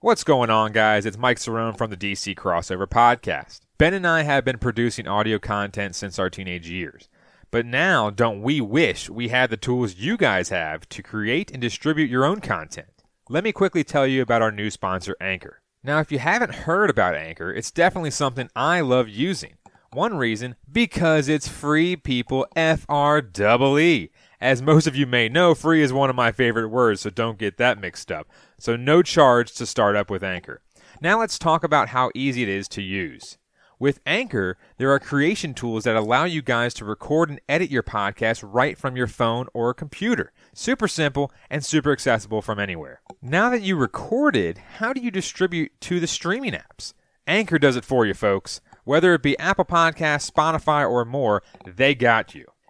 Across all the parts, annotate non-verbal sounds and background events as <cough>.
What's going on, guys? It's Mike Cerrone from the DC Crossover Podcast. Ben and I have been producing audio content since our teenage years. But now, don't we wish we had the tools you guys have to create and distribute your own content? Let me quickly tell you about our new sponsor, Anchor. Now, if you haven't heard about Anchor, it's definitely something I love using. One reason, because it's free, people. F R E E. As most of you may know, free is one of my favorite words, so don't get that mixed up. So, no charge to start up with Anchor. Now, let's talk about how easy it is to use. With Anchor, there are creation tools that allow you guys to record and edit your podcast right from your phone or computer. Super simple and super accessible from anywhere. Now that you recorded, how do you distribute to the streaming apps? Anchor does it for you, folks. Whether it be Apple Podcasts, Spotify, or more, they got you.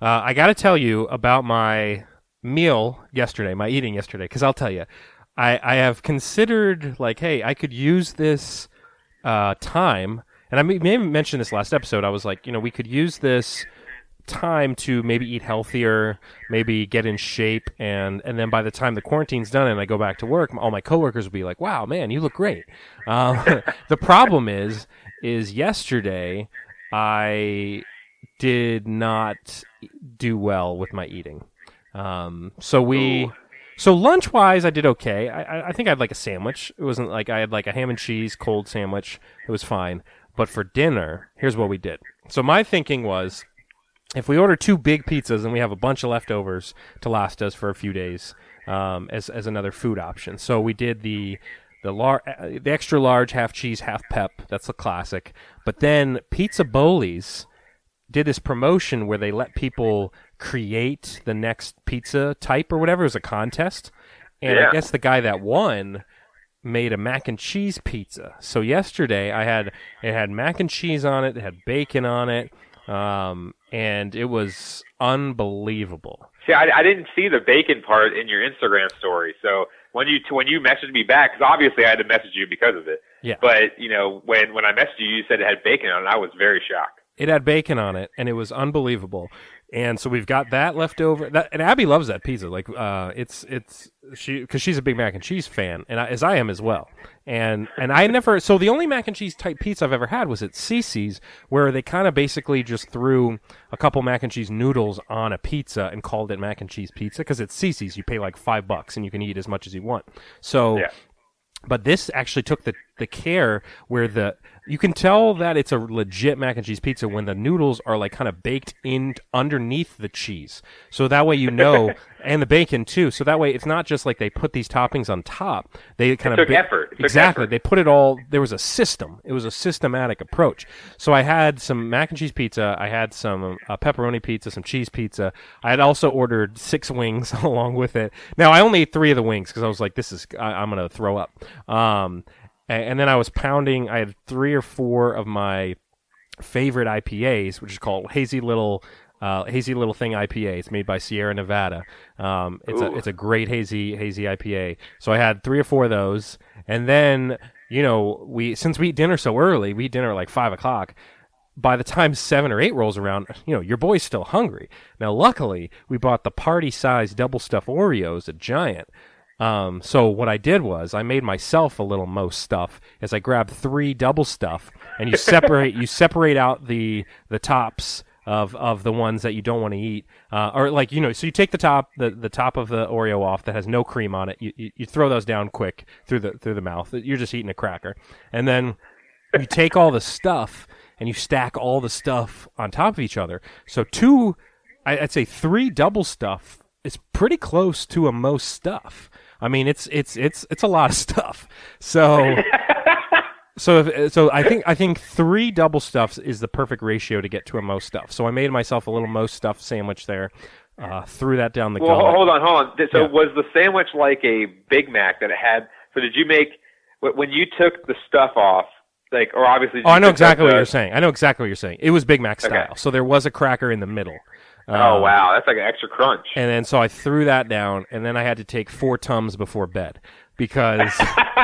Uh, I got to tell you about my meal yesterday, my eating yesterday, because I'll tell you, I, I have considered like, hey, I could use this uh, time, and I may, have mentioned this last episode. I was like, you know, we could use this time to maybe eat healthier, maybe get in shape, and and then by the time the quarantine's done and I go back to work, all my coworkers will be like, "Wow, man, you look great." Uh, <laughs> the problem is, is yesterday I did not do well with my eating. Um, so we, so lunch wise, I did okay. I, I- think I had like a sandwich. It wasn't like I had like a ham and cheese cold sandwich. It was fine. But for dinner, here's what we did. So my thinking was, if we order two big pizzas and we have a bunch of leftovers to last us for a few days, um, as as another food option. So we did the the lar- uh, the extra large half cheese half pep. That's a classic. But then Pizza Boli's did this promotion where they let people create the next pizza type or whatever. It was a contest, and I guess the guy that won made a mac and cheese pizza. So yesterday I had it had mac and cheese on it, it had bacon on it, um, and it was unbelievable. See, I, I didn't see the bacon part in your Instagram story. So when you when you messaged me back, because obviously I had to message you because of it. Yeah. But you know, when when I messaged you, you said it had bacon on it. I was very shocked. It had bacon on it, and it was unbelievable. And so we've got that left over. That and Abby loves that pizza. Like, uh, it's it's she because she's a big mac and cheese fan, and I, as I am as well. And and I never. So the only mac and cheese type pizza I've ever had was at CiCi's, where they kind of basically just threw a couple mac and cheese noodles on a pizza and called it mac and cheese pizza because it's CiCi's. You pay like five bucks and you can eat as much as you want. So Yeah. but this actually took the the care where the you can tell that it's a legit mac and cheese pizza when the noodles are like kind of baked in underneath the cheese. So that way you know <laughs> and the bacon too. So that way it's not just like they put these toppings on top. They kind of took of effort. It took exactly. effort. They put it all there was a system. It was a systematic approach. So I had some mac and cheese pizza, I had some uh, pepperoni pizza, some cheese pizza. I had also ordered six <laughs> wings <laughs> along with it. Now I only ate 3 of the wings cuz I was like this is I, I'm going to throw up. Um and then I was pounding. I had three or four of my favorite IPAs, which is called Hazy Little uh, Hazy Little Thing IPA. It's made by Sierra Nevada. Um, it's a it's a great hazy hazy IPA. So I had three or four of those, and then you know we since we eat dinner so early, we eat dinner at like five o'clock. By the time seven or eight rolls around, you know your boy's still hungry. Now, luckily, we bought the party size double stuff Oreos, a giant. Um, so what I did was I made myself a little most stuff as I grabbed three double stuff and you separate you separate out the the tops of of the ones that you don't want to eat uh, or like you know so you take the top the, the top of the Oreo off that has no cream on it you, you you throw those down quick through the through the mouth you're just eating a cracker and then you take all the stuff and you stack all the stuff on top of each other so two I- I'd say three double stuff is pretty close to a most stuff. I mean, it's it's it's it's a lot of <laughs> stuff. So <laughs> so if, so I think I think three double stuffs is the perfect ratio to get to a most stuff. So I made myself a little most stuff sandwich there. Uh, threw that down the Well, gullet. hold on, hold on. So Yeah. was the sandwich like a Big Mac that it had? So did you make when you took the stuff off, like, or obviously. Oh, I know exactly what the- you're saying. I know exactly what you're saying. It was Big Mac Okay. style, so there was a cracker in the middle. Oh Um, wow, that's like an extra crunch. And then so I threw that down, and then I had to take four tums before bed because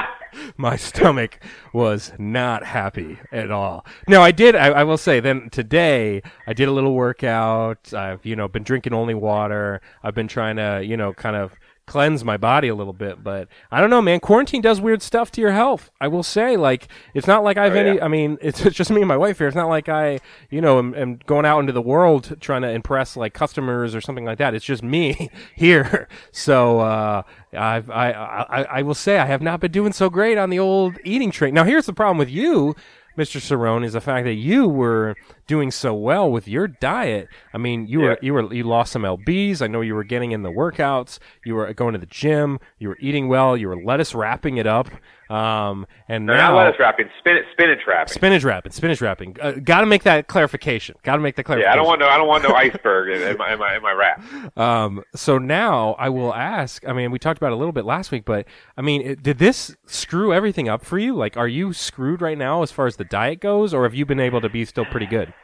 <laughs> my stomach was not happy at all. No, I did. I, I will say. Then today I did a little workout. I've you know been drinking only water. I've been trying to you know kind of cleanse my body a little bit. But I don't know, man. Quarantine does weird stuff to your health. I will say. Like it's not like I've Oh, any. yeah. I mean, it's <laughs> just me and my wife here. It's not like I you know am, am going out into the world trying to impress like customers or something like that. It's just me <laughs> here. So uh, I've I, I I will say I have not been doing so great on the old eating train. Now here's the problem with you. Mr. Cerrone is the fact that you were doing so well with your diet. I mean, you were you were you lost some lbs. I know you were getting in the workouts. You were going to the gym. You were eating well. You were lettuce wrapping it up. Um, and They're now not lettuce wrapping, spinach, spinach wrapping. spinach wrapping, spinach wrapping. Uh, Got to make that clarification. Got to make that clarification. yeah, I don't want no, I don't want no iceberg in, in my in my in my wrap. Um, so now I will ask. I mean, we talked about it a little bit last week, but I mean, it, did this screw everything up for you? Like, are you screwed right now as far as the diet goes, or have you been able to be still pretty good?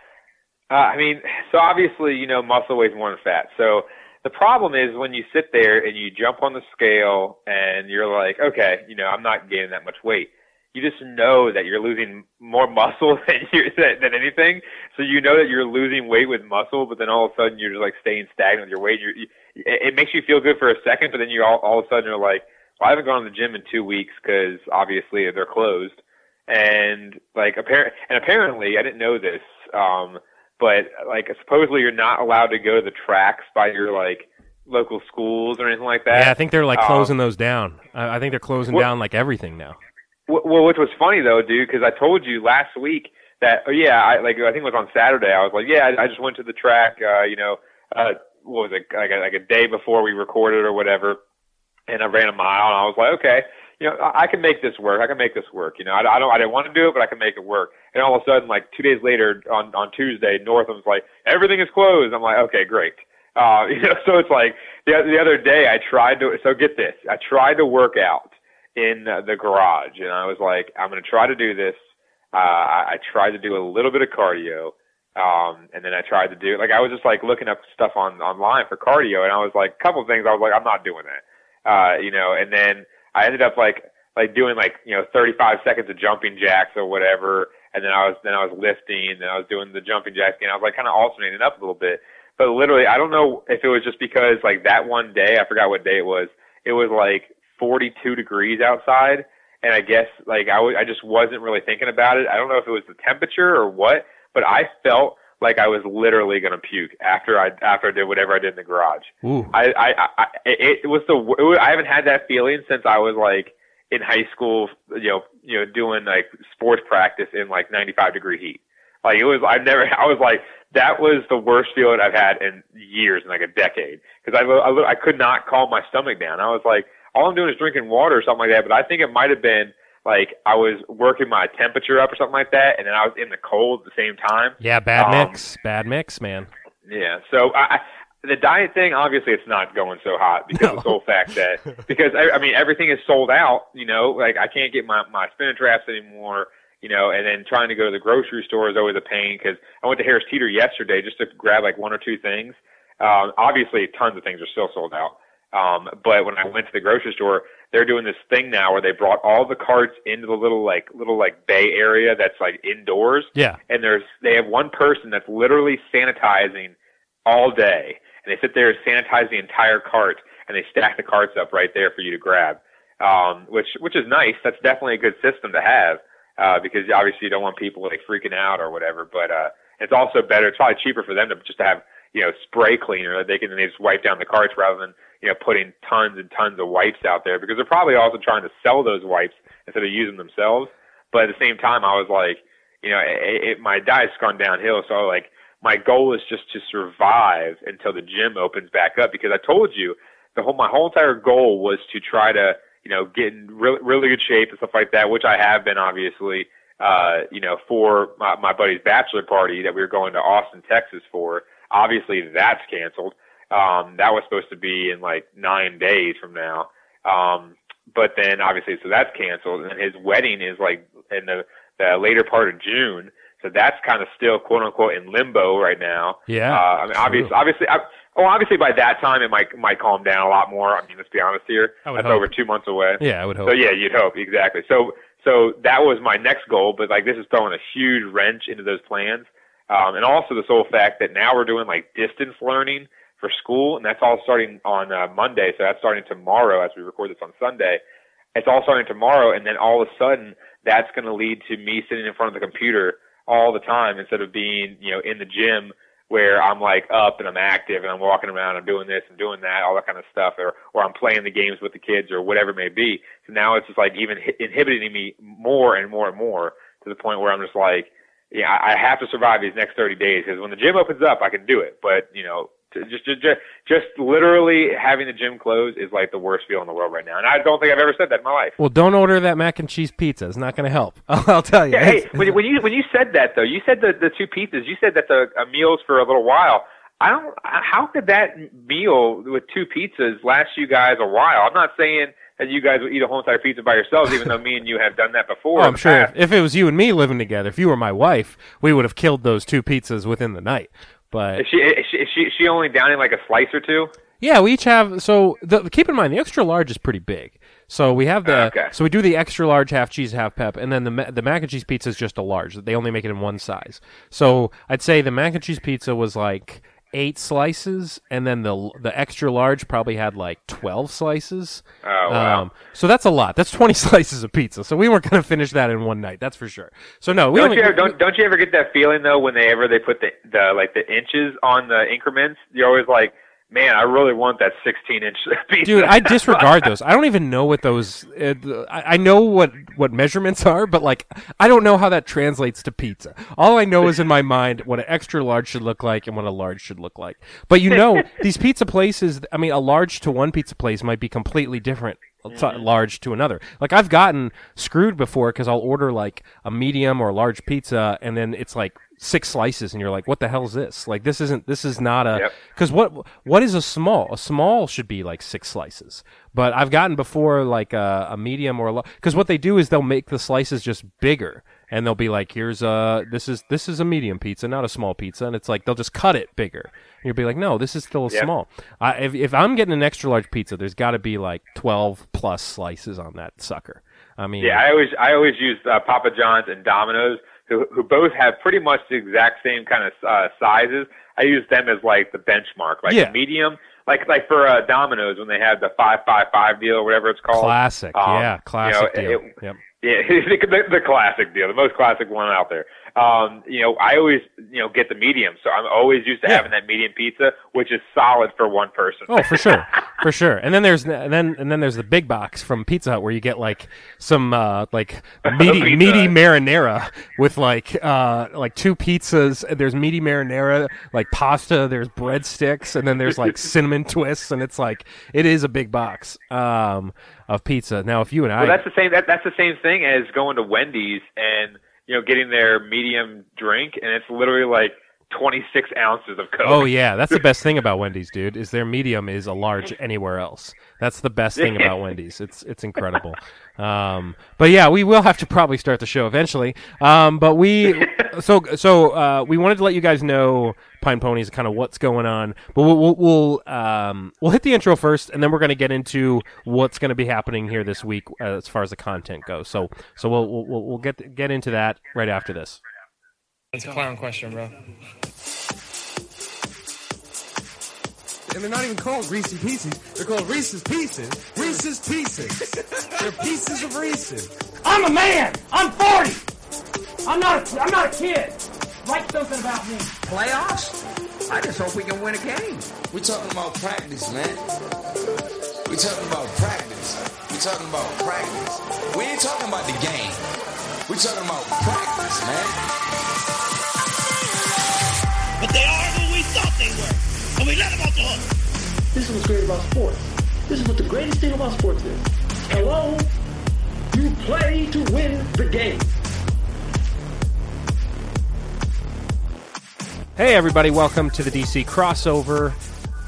Uh, I mean, so obviously, you know, muscle weighs more than fat. So the problem is when you sit there and you jump on the scale and you're like, okay, you know, I'm not gaining that much weight. You just know that you're losing more <laughs> muscle than you than, than anything. So you know that you're losing weight with muscle, but then all of a sudden you're just like staying stagnant with your weight. You're, you, it it makes you feel good for a second, but then you all all of a sudden you're like, well, I haven't gone to the gym in two weeks because obviously they're closed. And like apparent and apparently I didn't know this. Um, but like supposedly you're not allowed to go to the tracks by your like local schools or anything like that. Yeah, I think they're like Um, closing those down. I, I think they're closing Well- down like everything now. Well, which was funny though, dude, because I told you last week that oh yeah, I like I think it was on Saturday. I was like, yeah, I, I just went to the track. Uh, you know, uh, what was it like a, like a day before we recorded or whatever, and I ran a mile, and I was like, okay, you know, I, I can make this work. I can make this work. You know, I, I don't I didn't want to do it, but I can make it work. And all of a sudden, like two days later on on Tuesday, Northam's like everything is closed. I'm like, okay, great. Uh, <laughs> you know, so it's like the the other day I tried to. So get this, I tried to work out in the garage, and I was like, I'm going to try to do this. Uh, I, I tried to do a little bit of cardio, um, and then I tried to do like I was just like looking up stuff on online for cardio, and I was like, a couple of things I was like, I'm not doing that, uh, you know. And then I ended up like like doing like you know 35 seconds of jumping jacks or whatever, and then I was then I was lifting, and I was doing the jumping jacks, and I was like kind of alternating up a little bit. But literally, I don't know if it was just because like that one day, I forgot what day it was. It was like 42 degrees outside, and I guess like I w- I just wasn't really thinking about it. I don't know if it was the temperature or what, but I felt like I was literally gonna puke after I after I did whatever I did in the garage. Ooh, I I, I it, was the it was, I haven't had that feeling since I was like in high school, you know, you know, doing like sports practice in like 95 degree heat. Like it was, I never, I was like, that was the worst feeling I've had in years, in like a decade. Because I, I, I could not calm my stomach down. I was like, all I'm doing is drinking water or something like that. But I think it might have been like I was working my temperature up or something like that, and then I was in the cold at the same time. yeah, bad um, mix, bad mix, man. Yeah. So I, I the diet thing, obviously, it's not going so hot because No. of the sole fact that <laughs> because I, I mean everything is sold out. You know, like I can't get my my spinach wraps anymore. You know, and then trying to go to the grocery store is always a pain because I went to Harris Teeter yesterday just to grab like one or two things. Um, obviously, tons of things are still sold out. Um, but when I went to the grocery store, they're doing this thing now where they brought all the carts into the little like little like bay area that's like indoors. Yeah, and there's they have one person that's literally sanitizing all day. And they sit there and sanitize the entire cart and they stack the carts up right there for you to grab. Um which which is nice. That's definitely a good system to have uh because obviously you don't want people like freaking out or whatever. But uh it's also better it's probably cheaper for them to just to have you know spray cleaner. That they can they just wipe down the carts rather than you know putting tons and tons of wipes out there because they're probably also trying to sell those wipes instead of using themselves but at the same time I was like you know, it, it, my diet's gone downhill. So like, my goal is just to survive until the gym opens back up because I told you the whole, my whole entire goal was to try to, you know, get in really, really good shape and stuff like that, which I have been obviously, uh, you know, for my, my buddy's bachelor party that we were going to Austin, Texas for. Obviously that's canceled. Um, that was supposed to be in like nine days from now. Um, but then obviously, so that's canceled, and his wedding is like in the, the later part of June. So that's kind of still quote unquote in limbo right now. Yeah, Uh, I mean, obviously, obviously, I, well, obviously by that time it might might calm down a lot more. I mean, let's be honest here. I would That's hope. over two months away. Yeah, I would hope. So yeah, you'd hope exactly. So so that was my next goal, but like this is throwing a huge wrench into those plans, um, and also the sole fact that now we're doing like distance learning for school, and that's all starting on uh, Monday. So that's starting tomorrow as we record this on Sunday. It's all starting tomorrow, and then all of a sudden that's going to lead to me sitting in front of the computer all the time instead of being you know in the gym where I'm like up and I'm active and I'm walking around, I'm doing this and doing that, all that kind of stuff, or or I'm playing the games with the kids or whatever it may be. So now it's just like even inhibiting me more and more and more to the point where I'm just like, yeah, I have to survive these next 30 days because when the gym opens up, I can do it. But you know, just just just just literally having the gym closed is like the worst feel in the world right now, and I don't think I've ever said that in my life. well, don't order that mac and cheese pizza. It's not going to help. <laughs> I'll tell you. Yeah, hey, when, you- when you when you said that though, you said the the two pizzas. You said that the uh, meals for a little while. I don't. How could that meal with two pizzas last you guys a while? I'm not saying that you guys would eat a whole entire pizza by yourselves, even though me and you have done that before. <laughs> Oh, I'm sure if, if it was you and me living together, if you were my wife, we would have killed those two pizzas within the night. But Is she, is she is she is she only downing like a slice or two? yeah, we each have. So the, keep in mind, the extra large is pretty big. So we have the. Okay. So we do the extra large, half cheese, half pep, and then the the mac and cheese pizza is just a large. They only make it in one size. So I'd say the mac and cheese pizza was like eight slices, and then the the extra large probably had like twelve slices. Oh wow. Um, so that's a lot. That's twenty <laughs> slices of pizza. So we weren't going to finish that in one night. That's for sure. So no, we don't you ever, don't don't you ever get that feeling though when they ever they put the the like the inches on the increments? You're always like, man, I really want that 16 inch <laughs> pizza. dude i disregard those. I don't even know what those uh, I, I know what what measurements are but like i don't know how that translates to pizza. All i know is in my mind what an extra large should look like and what a large should look like. But you know <laughs> these pizza places i mean a large to one pizza place might be completely different to large to another like i've gotten screwed before because i'll order like a medium or a large pizza and then it's like six slices and you're like what the hell is this like this isn't this is not a Yep. because what what is a small? A small should be like six slices. But I've gotten before like a, a medium or a because what they do is they'll make the slices just bigger, and they'll be like, "Here's a this is this is a medium pizza, not a small pizza," and it's like they'll just cut it bigger. And you'll be like, "No, this is still a small." I, if if I'm getting an extra large pizza, there's got to be like twelve plus slices on that sucker. I mean, Yeah, I always I always use uh, Papa John's and Domino's, who who both have pretty much the exact same kind of uh, sizes. I use them as like the benchmark, like Yeah. medium, like like for uh, Domino's when they have the five five five deal or whatever it's called. classic, Um, yeah, classic you know, deal. it- yep. Yeah, <laughs> the, the classic deal, the most classic one out there. Um, you know, I always, you know, get the medium, so I'm always used to Yeah. having that medium pizza, which is solid for one person. Oh, for sure, <laughs> for sure. And then there's and then and then there's the big box from Pizza Hut where you get like some uh, like <laughs> meaty meaty marinara with like uh, like two pizzas. There's meaty marinara, like pasta. There's breadsticks, and then there's like cinnamon twists, and it's like it is a big box um, of pizza. Now, if you and I, Well, that's the same. That, that's the same thing as going to Wendy's and you know getting their medium drink, and it's literally like 26 ounces of Coke. Oh yeah, that's the <laughs> best thing about Wendy's, dude. Is their medium is a large anywhere else. That's the best thing about <laughs> Wendy's. It's it's incredible. Um, but yeah, we will have to probably start the show eventually. Um, but we <laughs> so so uh, we wanted to let you guys know Pine Ponies kind of what's going on. But we'll we'll we'll, um, we'll hit the intro first, and then we're going to get into what's going to be happening here this week uh, as far as the content goes. So so we'll we'll we'll we'll get get into that right after this. It's a clown question, bro. And they're not even called Reese's Pieces. They're called Reese's Pieces. Reese's Pieces. they're pieces of Reese's. I'm a man. I'm 40. I'm not. A, I'm not a kid. Write something about me. Playoffs? I just hope we can win a game. We're talking about practice, man. We're talking about practice. We're talking about practice. We ain't talking about the game. We're talking about practice, man. This is what's great about sports. This is what the greatest thing about sports is. Hello, you play to win the game. Hey, everybody, welcome to the DC crossover.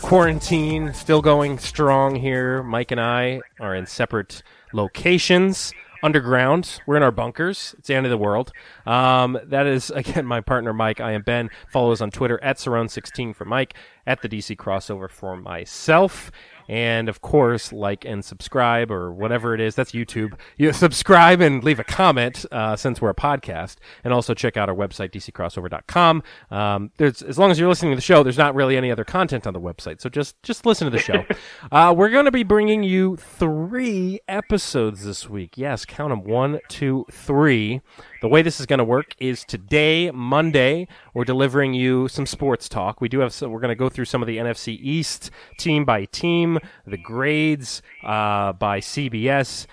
Quarantine still going strong here. Mike and I are in separate locations underground. We're in our bunkers. It's the end of the world. Um, that is <laughs> again my partner Mike. I am Ben. Follow us on Twitter at Surround16 for Mike, at the DC crossover for myself. And of course, like and subscribe or whatever it is. That's YouTube. You subscribe and leave a comment uh, since we're a podcast. And also check out our website, dccrossover.com. Um, there's, as long as you're listening to the show, there's not really any other content on the website. So just, just listen to the show. <laughs> uh, we're going to be bringing you three episodes this week. Yes, count them. One, two, three. The way this is going to work is today, Monday, we're delivering you some sports talk. We do have some, we're going to go through some of the NFC East team by team, the grades uh, by CBS.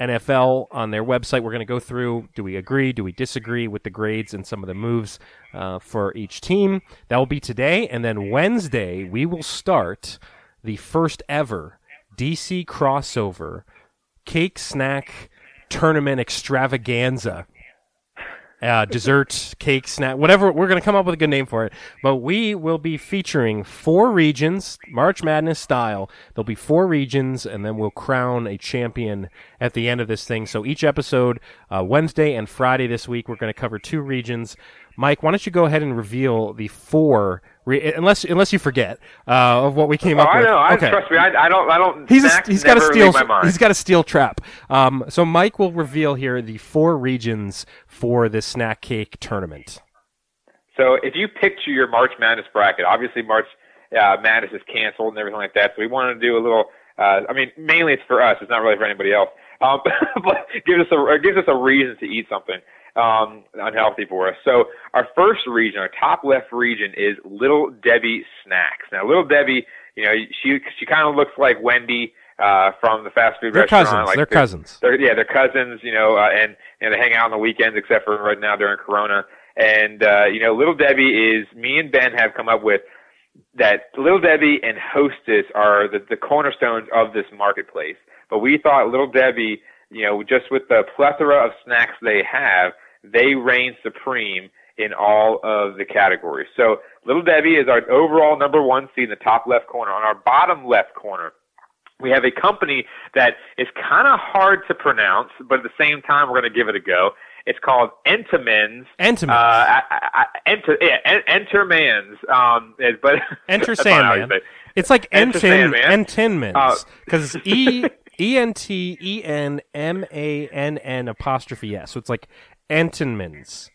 NFL on their website. We're going to go through do we agree, do we disagree with the grades and some of the moves uh, for each team. That will be today. And then Wednesday, we will start the first ever DC crossover cake snack tournament extravaganza uh, dessert, cake, snack, whatever. We're going to come up with a good name for it. But we will be featuring four regions, March Madness style. There'll be four regions, and then we'll crown a champion at the end of this thing. So each episode, uh, Wednesday and Friday this week, we're going to cover two regions. Mike, why don't you go ahead and reveal the four, re- unless unless you forget uh, of what we came Oh, up I with. know. I, Okay. Trust me. I, I don't. I don't. He's a, he's got a steel leave my mind. he's got a steel trap. Um, so Mike will reveal here the four regions for this snack cake tournament. So if you picture your March Madness bracket, obviously March uh, Madness is canceled and everything like that. So we wanted to do a little. Uh, I mean, mainly it's for us. It's not really for anybody else. Um, <laughs> but gives us a it gives us a reason to eat something um, unhealthy for us. So our first region, our top left region, is Little Debbie snacks. Now, Little Debbie, you know, she she kind of looks like Wendy uh, from the fast food They're restaurant. cousins. Like They're cousins. they're yeah, they're cousins, you know, uh, and and they hang out on the weekends, except for right now during Corona. And uh, you know, Little Debbie is me and Ben have come up with that. Little Debbie and Hostess are the, the cornerstones of this marketplace. But we thought Little Debbie, you know, just with the plethora of snacks they have, they reign supreme in all of the categories. So Little Debbie is our overall number one seed in the top left corner. On our bottom left corner, we have a company that is kind of hard to pronounce, but at the same time, we're going to give it a go. It's called Entenmann's. Entenmann's. Uh, I, I, I, enter, yeah, en- Entermann's. Um, but Enter <laughs> that's not how you Sandman. It's like Entin Sandman. Entinmans Uh, because E E N T E N M A N N apostrophe S. So it's like Entenmans.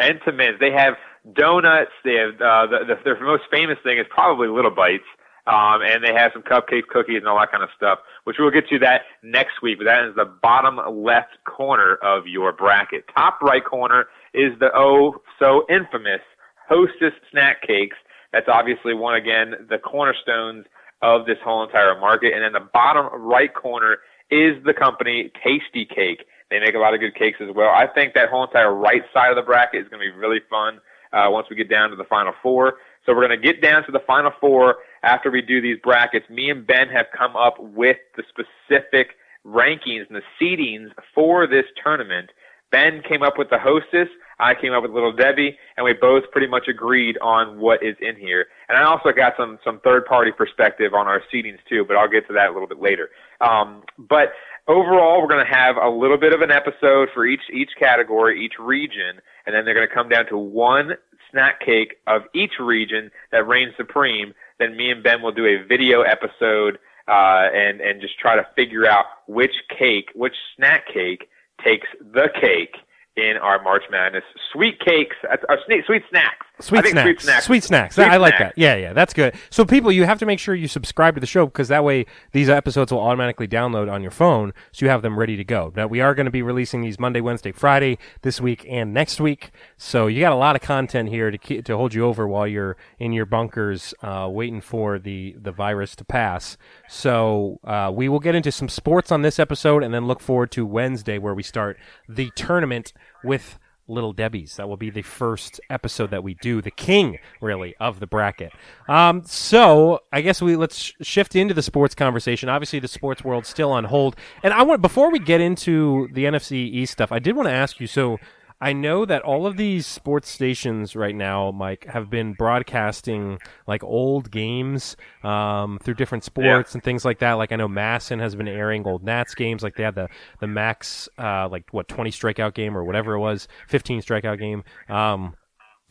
Entenmann's. They have donuts. They have uh, the, the their most famous thing is probably Little Bites, um, and they have some cupcake cookies, and all that kind of stuff. Which we'll get to that next week. But that is the bottom left corner of your bracket. Top right corner is the oh so infamous Hostess snack cakes. That's obviously one again the cornerstones of this whole entire market. And then the bottom right corner is the company Tastykake. They make a lot of good cakes as well. I think that whole entire right side of the bracket is going to be really fun uh, once we get down to the final four. So we're going to get down to the final four after we do these brackets. Me and Ben have come up with the specific rankings and the seedings for this tournament. Ben came up with the hostess. I came up with Little Debbie, and we both pretty much agreed on what is in here. And I also got some some third party perspective on our seedings too, but I'll get to that a little bit later. Um, but overall, we're going to have a little bit of an episode for each each category, each region, and then they're going to come down to one snack cake of each region that reigns supreme. Then me and Ben will do a video episode uh, and and just try to figure out which cake, which snack cake takes the cake in our March Madness sweet cakes, uh, sweet snacks. Sweet snacks. Sweet snacks. Sweet snacks. Sweet I like snacks. that. Yeah, yeah, that's good. So people, you have to make sure you subscribe to the show because that way these episodes will automatically download on your phone, so you have them ready to go. Now we are going to be releasing these Monday, Wednesday, Friday this week and next week. So you got a lot of content here to keep, to hold you over while you're in your bunkers, uh, waiting for the the virus to pass. So uh, we will get into some sports on this episode, and then look forward to Wednesday where we start the tournament with. Little Debbie's. That will be the first episode that we do, the king, really, of the bracket. Um, so I guess we let's sh- shift into the sports conversation. Obviously, the sports world's still on hold, and I want before we get into the NFC East stuff, I did want to ask you. So I know that all of these sports stations right now, Mike, have been broadcasting like old games um, through different sports and things like that. Like I know MASN has been airing old Nats games. Like they had the the Max uh, like what twenty strikeout game or whatever it was, fifteen strikeout game. Um,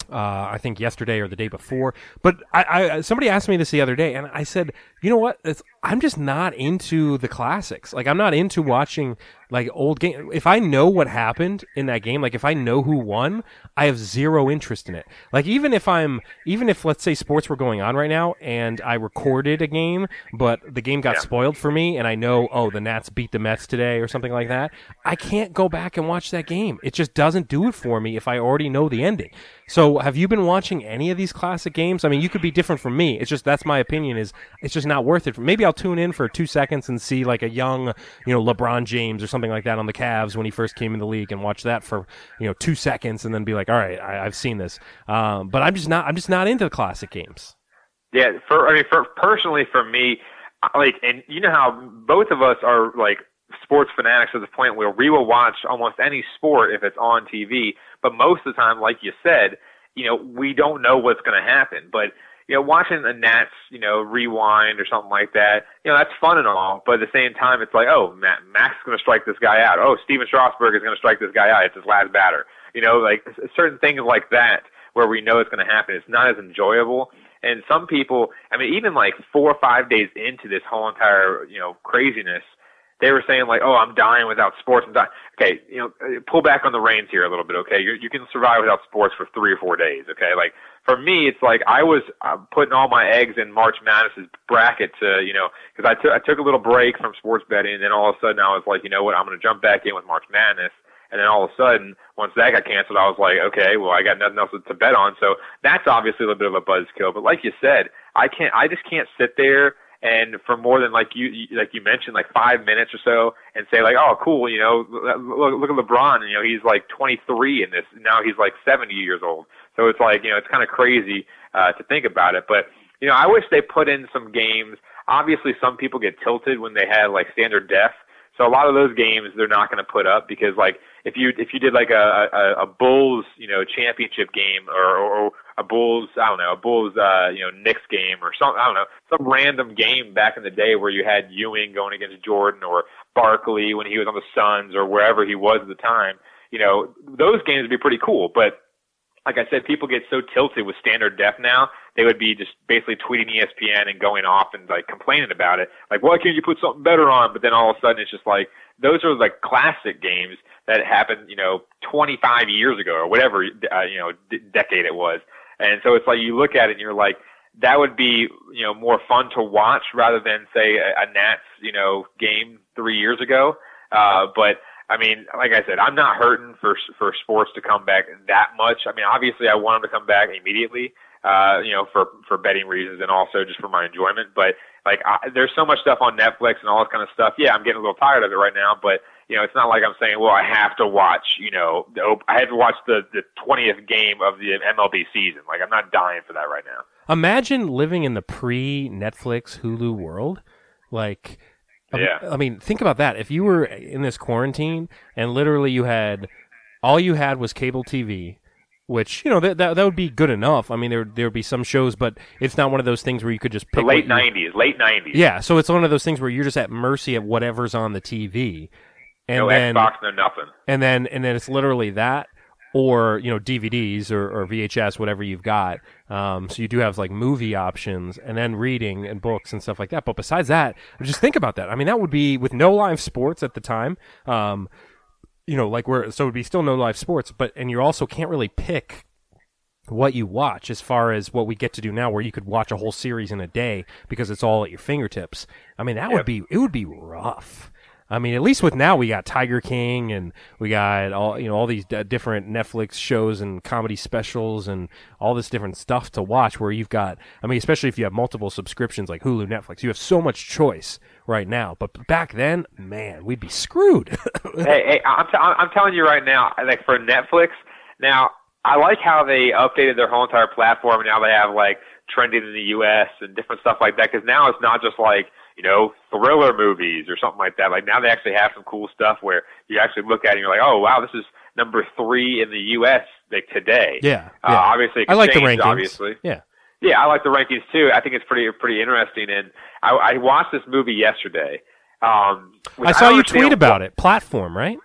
uh, I think yesterday or the day before. But I, I, somebody asked me this the other day, and I said, you know what? It's, I'm just not into the classics. Like I'm not into watching like old game. If I know what happened in that game, like if I know who won, I have zero interest in it. Like even if I'm, even if let's say sports were going on right now and I recorded a game, but the game got spoiled for me, and I know, oh, the Nats beat the Mets today or something like that. I can't go back and watch that game. It just doesn't do it for me if I already know the ending. So have you been watching any of these classic games? I mean, you could be different from me. It's just that's my opinion. Is it's just not worth it. Maybe I'll tune in for two seconds and see like a young, you know, LeBron James or something like that on the Cavs when he first came in the league and watch that for you know two seconds and then be like, all right, I, I've seen this. Um, but I'm just not. I'm just not into the classic games. Yeah, for I mean, for personally for me, like, and you know how both of us are like sports fanatics to the point where we will watch almost any sport if it's on TV. But most of the time, like you said, you know, we don't know what's going to happen. But you know, watching the Nats, you know, rewind or something like that, you know, that's fun and all. But at the same time, it's like, oh, Matt, Max is going to strike this guy out. Oh, Stephen Strasburg is going to strike this guy out. It's his last batter. You know, like certain things like that where we know it's going to happen. It's not as enjoyable. And some people, I mean, even like four or five days into this whole entire, you know, craziness, they were saying like, "Oh, I'm dying without sports." I'm dying. Okay, you know, uh, pull back on the reins here a little bit. Okay, you you can survive without sports for three or four days. Okay, like for me, it's like I was putting all my eggs in March Madness's bracket to, you know, because I took I took a little break from sports betting, and then all of a sudden I was like, you know what, I'm going to jump back in with March Madness. And then all of a sudden, once that got canceled, I was like, okay, well, I got nothing else to bet on. So that's obviously a little bit of a buzzkill. But like you said, I can't, I just can't sit there and for more than like you like you mentioned like five minutes or so and say like oh cool you know look look at LeBron you know he's like 23 in this now he's like 70 years old. So it's like you know it's kind of crazy uh, to think about it but you know I wish they put in some games. Obviously some people get tilted when they have like standard def so a lot of those games they're not going to put up because like if you if you did like a a, a Bulls you know championship game or, or a Bulls I don't know a Bulls uh you know Knicks game or some I don't know some random game back in the day where you had Ewing going against Jordan or Barkley when he was on the Suns or wherever he was at the time you know those games would be pretty cool but like I said, people get so tilted with standard def now, they would be just basically tweeting ESPN and going off and like complaining about it. Like, why can't you put something better on? But then all of a sudden it's just like, those are like classic games that happened, you know, 25 years ago or whatever, uh, you know, d- decade it was. And so it's like you look at it and you're like, that would be, you know, more fun to watch rather than say a, a Nats, you know, game three years ago. Uh, but I mean, like I said, I'm not hurting for for sports to come back that much. I mean, obviously, I want them to come back immediately, uh, you know, for for betting reasons and also just for my enjoyment. But like, I, there's so much stuff on Netflix and all this kind of stuff. Yeah, I'm getting a little tired of it right now, but you know, it's not like I'm saying, well, I have to watch, you know, the, I have to watch the the 20th game of the MLB season. Like, I'm not dying for that right now. Imagine living in the pre Netflix Hulu world. Like, Yeah. I mean, think about that. If you were in this quarantine and literally you had all you had was cable TV, which you know that that, that would be good enough. I mean, there there would be some shows, but it's not one of those things where you could just The pick late '90s, late '90s. Yeah, so it's one of those things where you're just at mercy of whatever's on the TV, and no then Xbox, no nothing. and then and then it's literally that or you know DVDs or, or VHS whatever you've got um, so you do have like movie options and then reading and books and stuff like that but besides that just think about that I mean that would be with no live sports at the time um, you know like where so it would be still no live sports but and you also can't really pick what you watch as far as what we get to do now where you could watch a whole series in a day because it's all at your fingertips. I mean that would be it would be rough i mean at least with now we got tiger king and we got all you know all these d- different netflix shows and comedy specials and all this different stuff to watch where you've got i mean especially if you have multiple subscriptions like hulu netflix you have so much choice right now but back then man we'd be screwed <laughs> hey, hey, I'm, t- I'm telling you right now, like for Netflix, now I like how they updated their whole entire platform. Now they have like trending in the U.S. and different stuff like that. Because now it's not just like you know thriller movies or something like that. Like now they actually have some cool stuff where you actually look at it and you're like, oh wow, this is number three in the U.S. like today. Yeah, Uh, yeah. obviously, I like the rankings. Obviously, Yeah. yeah, I like the rankings too. I think it's pretty pretty interesting. And I, I watched this movie yesterday. Um, I saw don't you tweet about it. Platform, right?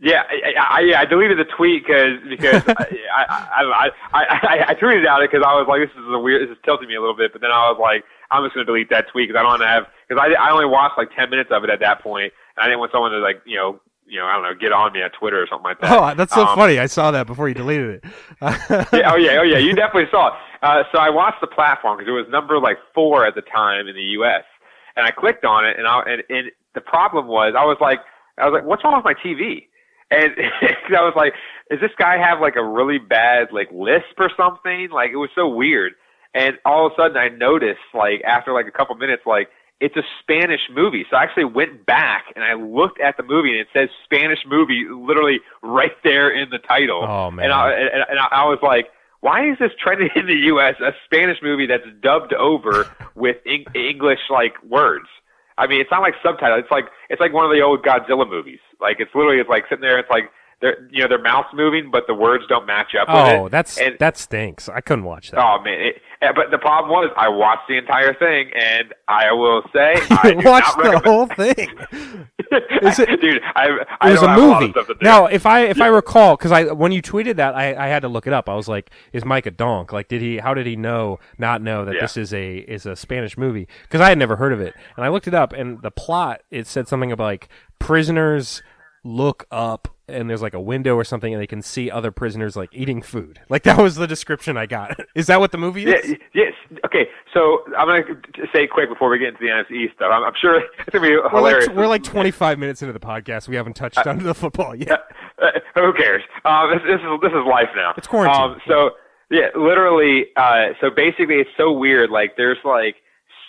Yeah, I, I, I, I deleted the tweet cause, because <laughs> I, I, I, I, I, I tweeted out it because I was like, this is a weird, this is tilting me a little bit. But then I was like, I'm just going to delete that tweet because I don't want to have because I, I only watched like 10 minutes of it at that point, and I didn't want someone to like you know you know I don't know get on me on Twitter or something like that. Oh, that's so Um, funny. I saw that before you deleted it. <laughs> yeah, oh yeah, oh yeah, you definitely saw it. Uh, so I watched the platform because it was number like four at the time in the U.S. And I clicked on it, and I and, and the problem was I was like I was like, what's wrong with my TV? And <laughs> I was like, does this guy have like a really bad like lisp or something? Like it was so weird. And all of a sudden I noticed like after like a couple minutes like it's a Spanish movie. So I actually went back and I looked at the movie and it says Spanish movie literally right there in the title. Oh, man. And I and, and I was like, why is this trending <laughs> in the U.S. a Spanish movie that's dubbed over <laughs> with Eng- English like words? I mean, it's not like subtitle. It's like it's like one of the old Godzilla movies. Like it's literally it's like sitting there. It's like they're you know their mouth's moving, but the words don't match up. with Oh, that's and, that stinks. I couldn't watch that. Oh man! It, eh, but the problem was, I watched the entire thing, and I will say, <laughs> I watched the whole thing. <laughs> Is it- dude? I, I it was a have lot of movie. do. now, if I if I recall, because I when you tweeted that, I, I had to look it up. I was like, "Is Mike a donk? Like, did he? How did he know? Not know that Yeah. this is a is a Spanish movie? Because I had never heard of it, and I looked it up, and the plot it said something about like prisoners look up and there's like a window or something and they can see other prisoners like eating food like that was the description i got <laughs> is that what the movie is y- yes. Okay, so I'm gonna say quick before we get into the NFC stuff. I'm, I'm sure <laughs> it's gonna be we're hilarious. like, we're like 25 minutes into the podcast we haven't touched on the football yet Uh, who cares? Um, this, this is this is life now. It's quarantine. Um, so yeah, literally. Uh, so basically, it's so weird. Like there's like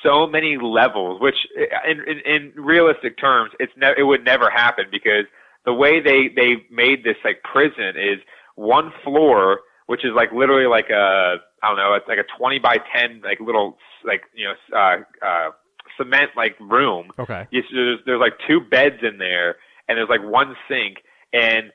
so many levels, which uh, in in, in realistic terms, it's ne- it would never happen because the way they they made this like prison is one floor, which is like literally like a I don't know, it's like a 20 by 10 like little like you know uh, uh, cement like room. Okay. Yes, there's there's like two beds in there, and there's like one sink, and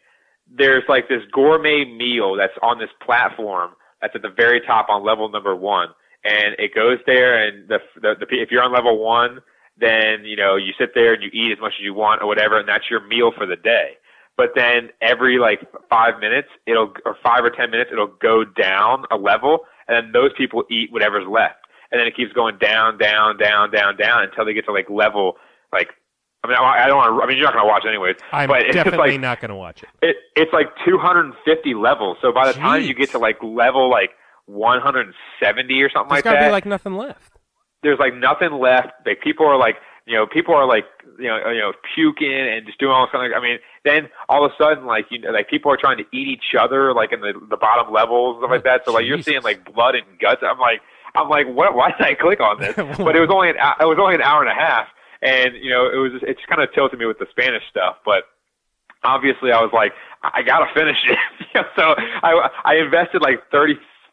there's like this gourmet meal that's on this platform that's at the very top on level number one, and it goes there, and the the, the if you're on level one, then you know you sit there and you eat as much as you want or whatever, and that's your meal for the day. But then every like five minutes, it'll or five or ten minutes, it'll go down a level, and then those people eat whatever's left, and then it keeps going down, down, down, down, down until they get to like level like. I mean, I I don't want to. I mean, you're not going to watch it anyways. i'm but it's definitely like not going to watch it it, it's like 250 levels. So by the time you get to like level like 170 or something there's like that, there's got to be like nothing left there's like nothing left. Like people are like, you know, people are like, you know, you know, puking and just doing all this kind of. I mean, then all of a sudden, like you know, like people are trying to eat each other, like in the the bottom levels and stuff like that. So like you're seeing like blood and guts. I'm like, I'm like, what? Why did I click on this? <laughs> but it was only an it was only an hour and a half, and you know, it was just, it's kind of tilted me with the Spanish stuff, but obviously I was like, I gotta finish it. <laughs> so I I invested like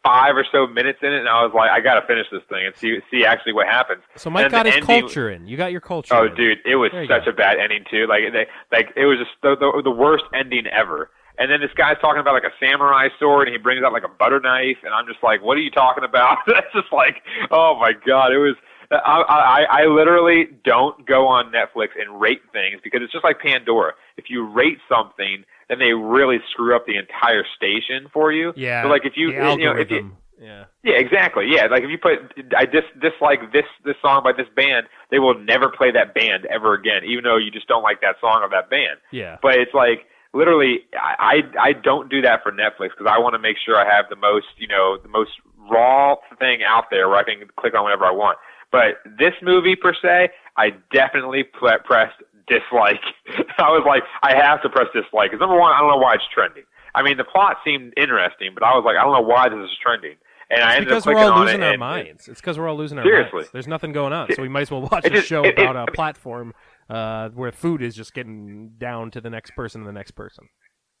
35 or so minutes in it, and I was like, I gotta finish this thing and see see actually what happens. so mike got his ending- culture in you got your culture Oh, in. dude, it was such go. a bad ending too. Like they like it was just the, the the worst ending ever. And then this guy's talking about like a samurai sword, and he brings out like a butter knife, and I'm just like, what are you talking about? <laughs> That's just like, oh my god, it was. I, I I literally don't go on Netflix and rate things because it's just like Pandora. If you rate something, then they really screw up the entire station for you. yeah So like if you you know if you yeah yeah, exactly. Yeah, like if you put I dis dislike this this song by this band, they will never play that band ever again, even though you just don't like that song of that band. yeah But it's like literally, I I, I don't do that for Netflix because I want to make sure I have the most you know the most raw thing out there where I can click on whatever I want. But this movie per se, I definitely pre- pressed dislike. <laughs> I was like, I have to press dislike because number one, I don't know why it's trending. I mean, the plot seemed interesting, but I was like, I don't know why this is trending. And I It's ended because up we're all losing our and- minds. It's because we're all losing our minds. Seriously. minds. There's nothing going on, so we might as well watch It a just- show it- it- about a platform uh, where food is just getting down to the next person and the next person.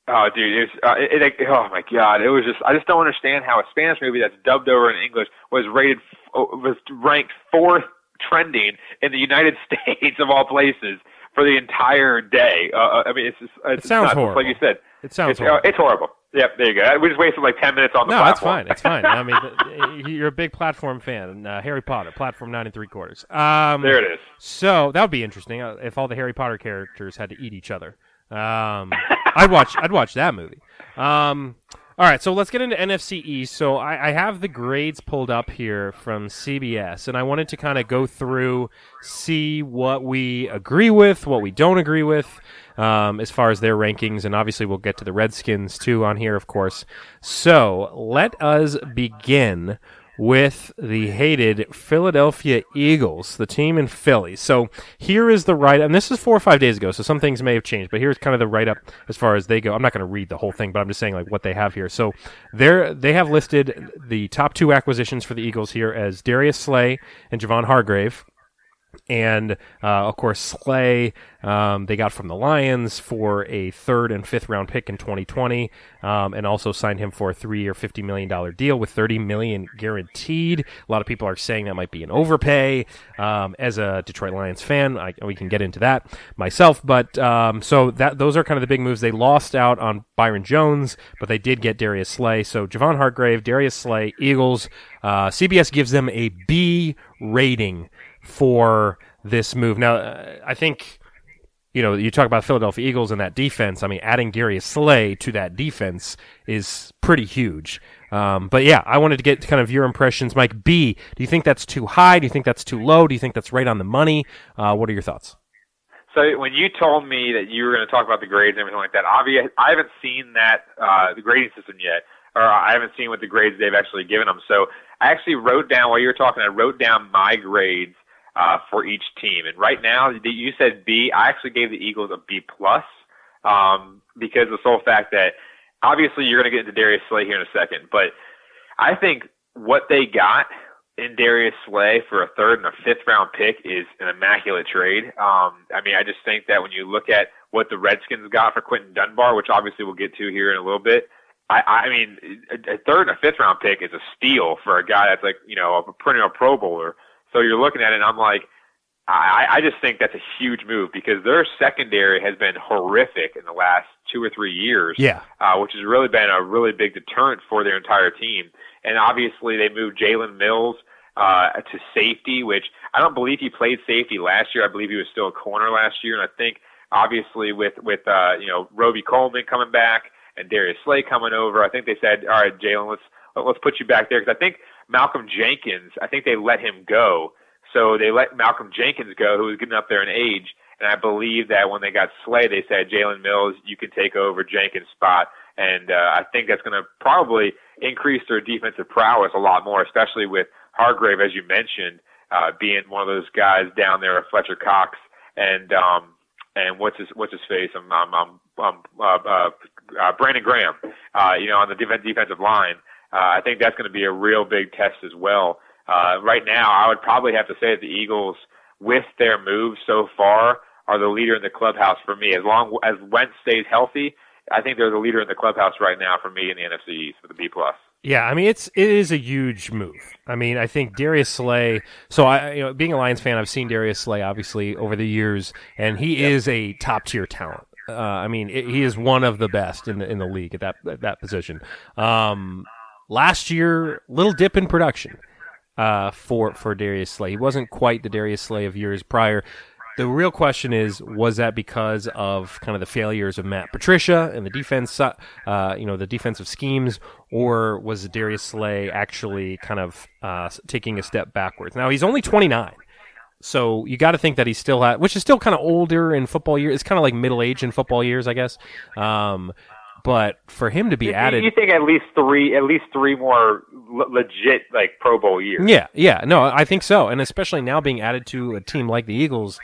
Oh, dude, it's uh, it, it, oh my god, it was just I just don't understand how a Spanish movie that's dubbed over in English was rated f- oh, was ranked fourth trending in the United <laughs> States of all places for the entire day. Uh, I mean, it's just it's It sounds nuts. It's horrible. Like you said, It sounds it's, uh, horrible. it's horrible. Yep, there you go. We just wasted like ten minutes on the No, that's fine. It's fine. I mean, <laughs> you're a big platform fan. Uh, Harry Potter, platform nine and three quarters. Um, There it is. So that would be interesting uh, if all the Harry Potter characters had to eat each other. Um, I'd watch. I'd watch that movie. Um, all right, so let's get into NFC East. So I, I have the grades pulled up here from CBS, and I wanted to kind of go through, see what we agree with, what we don't agree with, um, as far as their rankings, and obviously we'll get to the Redskins too on here, of course. So let us begin with the hated Philadelphia Eagles, the team in Philly. So here is the write up, and this is four or five days ago, so some things may have changed, but here's kind of the write up as far as they go. I'm not going to read the whole thing, but I'm just saying like what they have here. So they're, they have listed the top two acquisitions for the Eagles here as Darius Slay and Javon Hargrave and uh, of course Slay um, they got from the Lions for a third and fifth round pick in 2020, um, and also signed him for a three-year, fifty million dollar deal with thirty million guaranteed. A lot of people are saying that might be an overpay. Um, as a Detroit Lions fan, I, we can get into that myself, but um, so that those are kind of the big moves. They lost out on Byron Jones, but they did get Darius Slay. So Javon Hargrave, Darius Slay, Eagles. Uh, CBS gives them a B rating for this move. Now, uh, I think you know, you talk about Philadelphia Eagles and that defense. I mean, adding Darius Slay to that defense is pretty huge. Um, but yeah, I wanted to get kind of your impressions, Mike. B, do you think that's too high? Do you think that's too low? Do you think that's right on the money? Uh, what are your thoughts? So when you told me that you were going to talk about the grades and everything like that, obviously I haven't seen that uh, the grading system yet, or I haven't seen what the grades they've actually given them. So I actually wrote down while you were talking, I wrote down my grades uh, for each team. And right now, you said B. I actually gave the Eagles a B plus um, because of the sole fact that obviously you're going to get into Darius Slay here in a second, but I think what they got in Darius Slay for a third and a fifth round pick is an immaculate trade. Um, I mean, I just think that when you look at what the Redskins got for Quinton Dunbar, which obviously we'll get to here in a little bit, I, I mean, a, a third and a fifth round pick is a steal for a guy that's like, you know, a perennial Pro Bowler. So you're looking at it, and I'm like, I, I just think that's a huge move because their secondary has been horrific in the last two or three years. Yeah. Uh, which has really been a really big deterrent for their entire team. And obviously, they moved Jalen Mills uh, to safety, which I don't believe he played safety last year. I believe he was still a corner last year. And I think obviously with with uh, you know Robey-Coleman coming back and Darius Slay coming over, I think they said, all right, Jalen, let's let's put you back there because I think Malcolm Jenkins, I think they let him go. So they let Malcolm Jenkins go, who was getting up there in age. And I believe that when they got Slay, they said, Jalen Mills, you can take over Jenkins' spot. And uh, I think that's going to probably increase their defensive prowess a lot more, especially with Hargrave, as you mentioned, uh, being one of those guys down there, Fletcher Cox, and um, and what's his what's his face? I'm I'm, I'm, I'm uh, uh, uh, Brandon Graham, uh, you know, on the def- defensive line. Uh, I think that's going to be a real big test as well. Uh, right now, I would probably have to say that the Eagles, with their moves so far, are the leader in the clubhouse for me. As long as Wentz stays healthy, I think they're the leader in the clubhouse right now for me in the NFC East with a B plus. Yeah, I mean it's it is a huge move. I mean, I think Darius Slay. So I, you know, being a Lions fan, I've seen Darius Slay obviously over the years, and he yep. is a top tier talent. Uh, I mean, it, he is one of the best in the in the league at that at that position. Um, last year, little dip in production uh, for for Darius Slay. He wasn't quite the Darius Slay of years prior. The real question is, was that because of kind of the failures of Matt Patricia and the defense, uh, you know, the defensive schemes, or was Darius Slay actually kind of uh, taking a step backwards? Now he's only 29. So you got to think that he's still at, which is still kind of older in football years. It's kind of like middle age in football years, I guess. Um, but for him to be you, added, you think at least three, at least three more le- legit like Pro Bowl years. Yeah, yeah, no, I think so, and especially now being added to a team like the Eagles.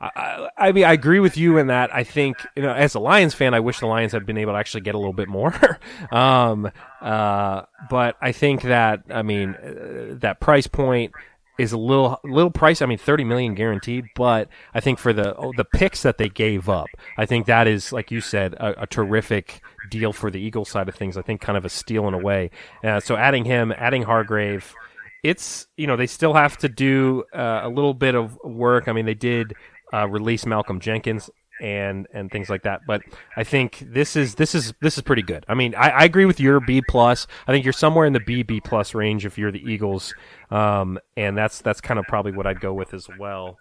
I, I mean, I agree with you in that. I think, you know, as a Lions fan, I wish the Lions had been able to actually get a little bit more. <laughs> um, uh, but I think that, I mean, uh, that price point is a little, little price. I mean, 30 million guaranteed, but I think for the, oh, the picks that they gave up, I think that is, like you said, a, a terrific deal for the Eagles side of things. I think kind of a steal in a way. Uh, so adding him, adding Hargrave, it's, you know, they still have to do uh, a little bit of work. I mean, they did uh, release Malcolm Jenkins. And and things like that. But I think this is this is this is pretty good. I mean, I, I agree with your B plus. I think you're somewhere in the B B plus range if you're the Eagles, um, and that's that's kind of probably what I'd go with as well.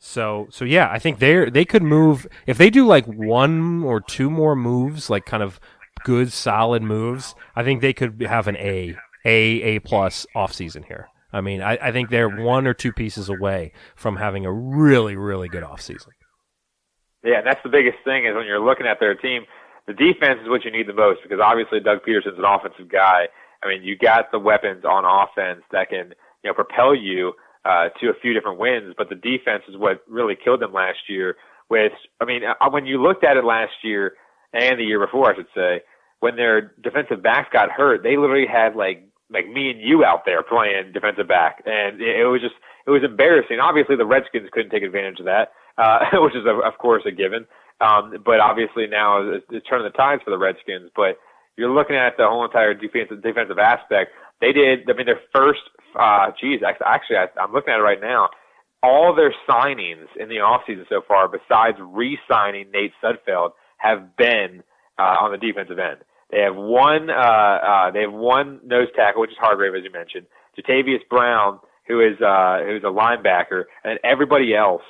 So so yeah, I think they they could move if they do like one or two more moves, like kind of good solid moves. I think they could have an A A A plus off season here. I mean, I, I think they're one or two pieces away from having a really really good off season. Yeah, and that's the biggest thing is when you're looking at their team, the defense is what you need the most because obviously Doug Pederson's an offensive guy. I mean, you got the weapons on offense that can you know propel you uh, to a few different wins, but the defense is what really killed them last year. With, I mean, uh, when you looked at it last year and the year before, I should say, when their defensive backs got hurt, they literally had like like me and you out there playing defensive back, and it, it was just it was embarrassing. Obviously, the Redskins couldn't take advantage of that, uh, <laughs> which is of, course a given. Um, but obviously now it's, it's turning the tides for the Redskins. But you're looking at the whole entire defensive defensive aspect. They did. I mean, their first. Uh, geez, actually, I, I'm looking at it right now. All their signings in the offseason so far, besides re-signing Nate Sudfeld, have been uh, on the defensive end. They have one. Uh, uh, they have one nose tackle, which is Hargrave, as you mentioned. Jatavis Brown, who is uh, who's a linebacker, and everybody else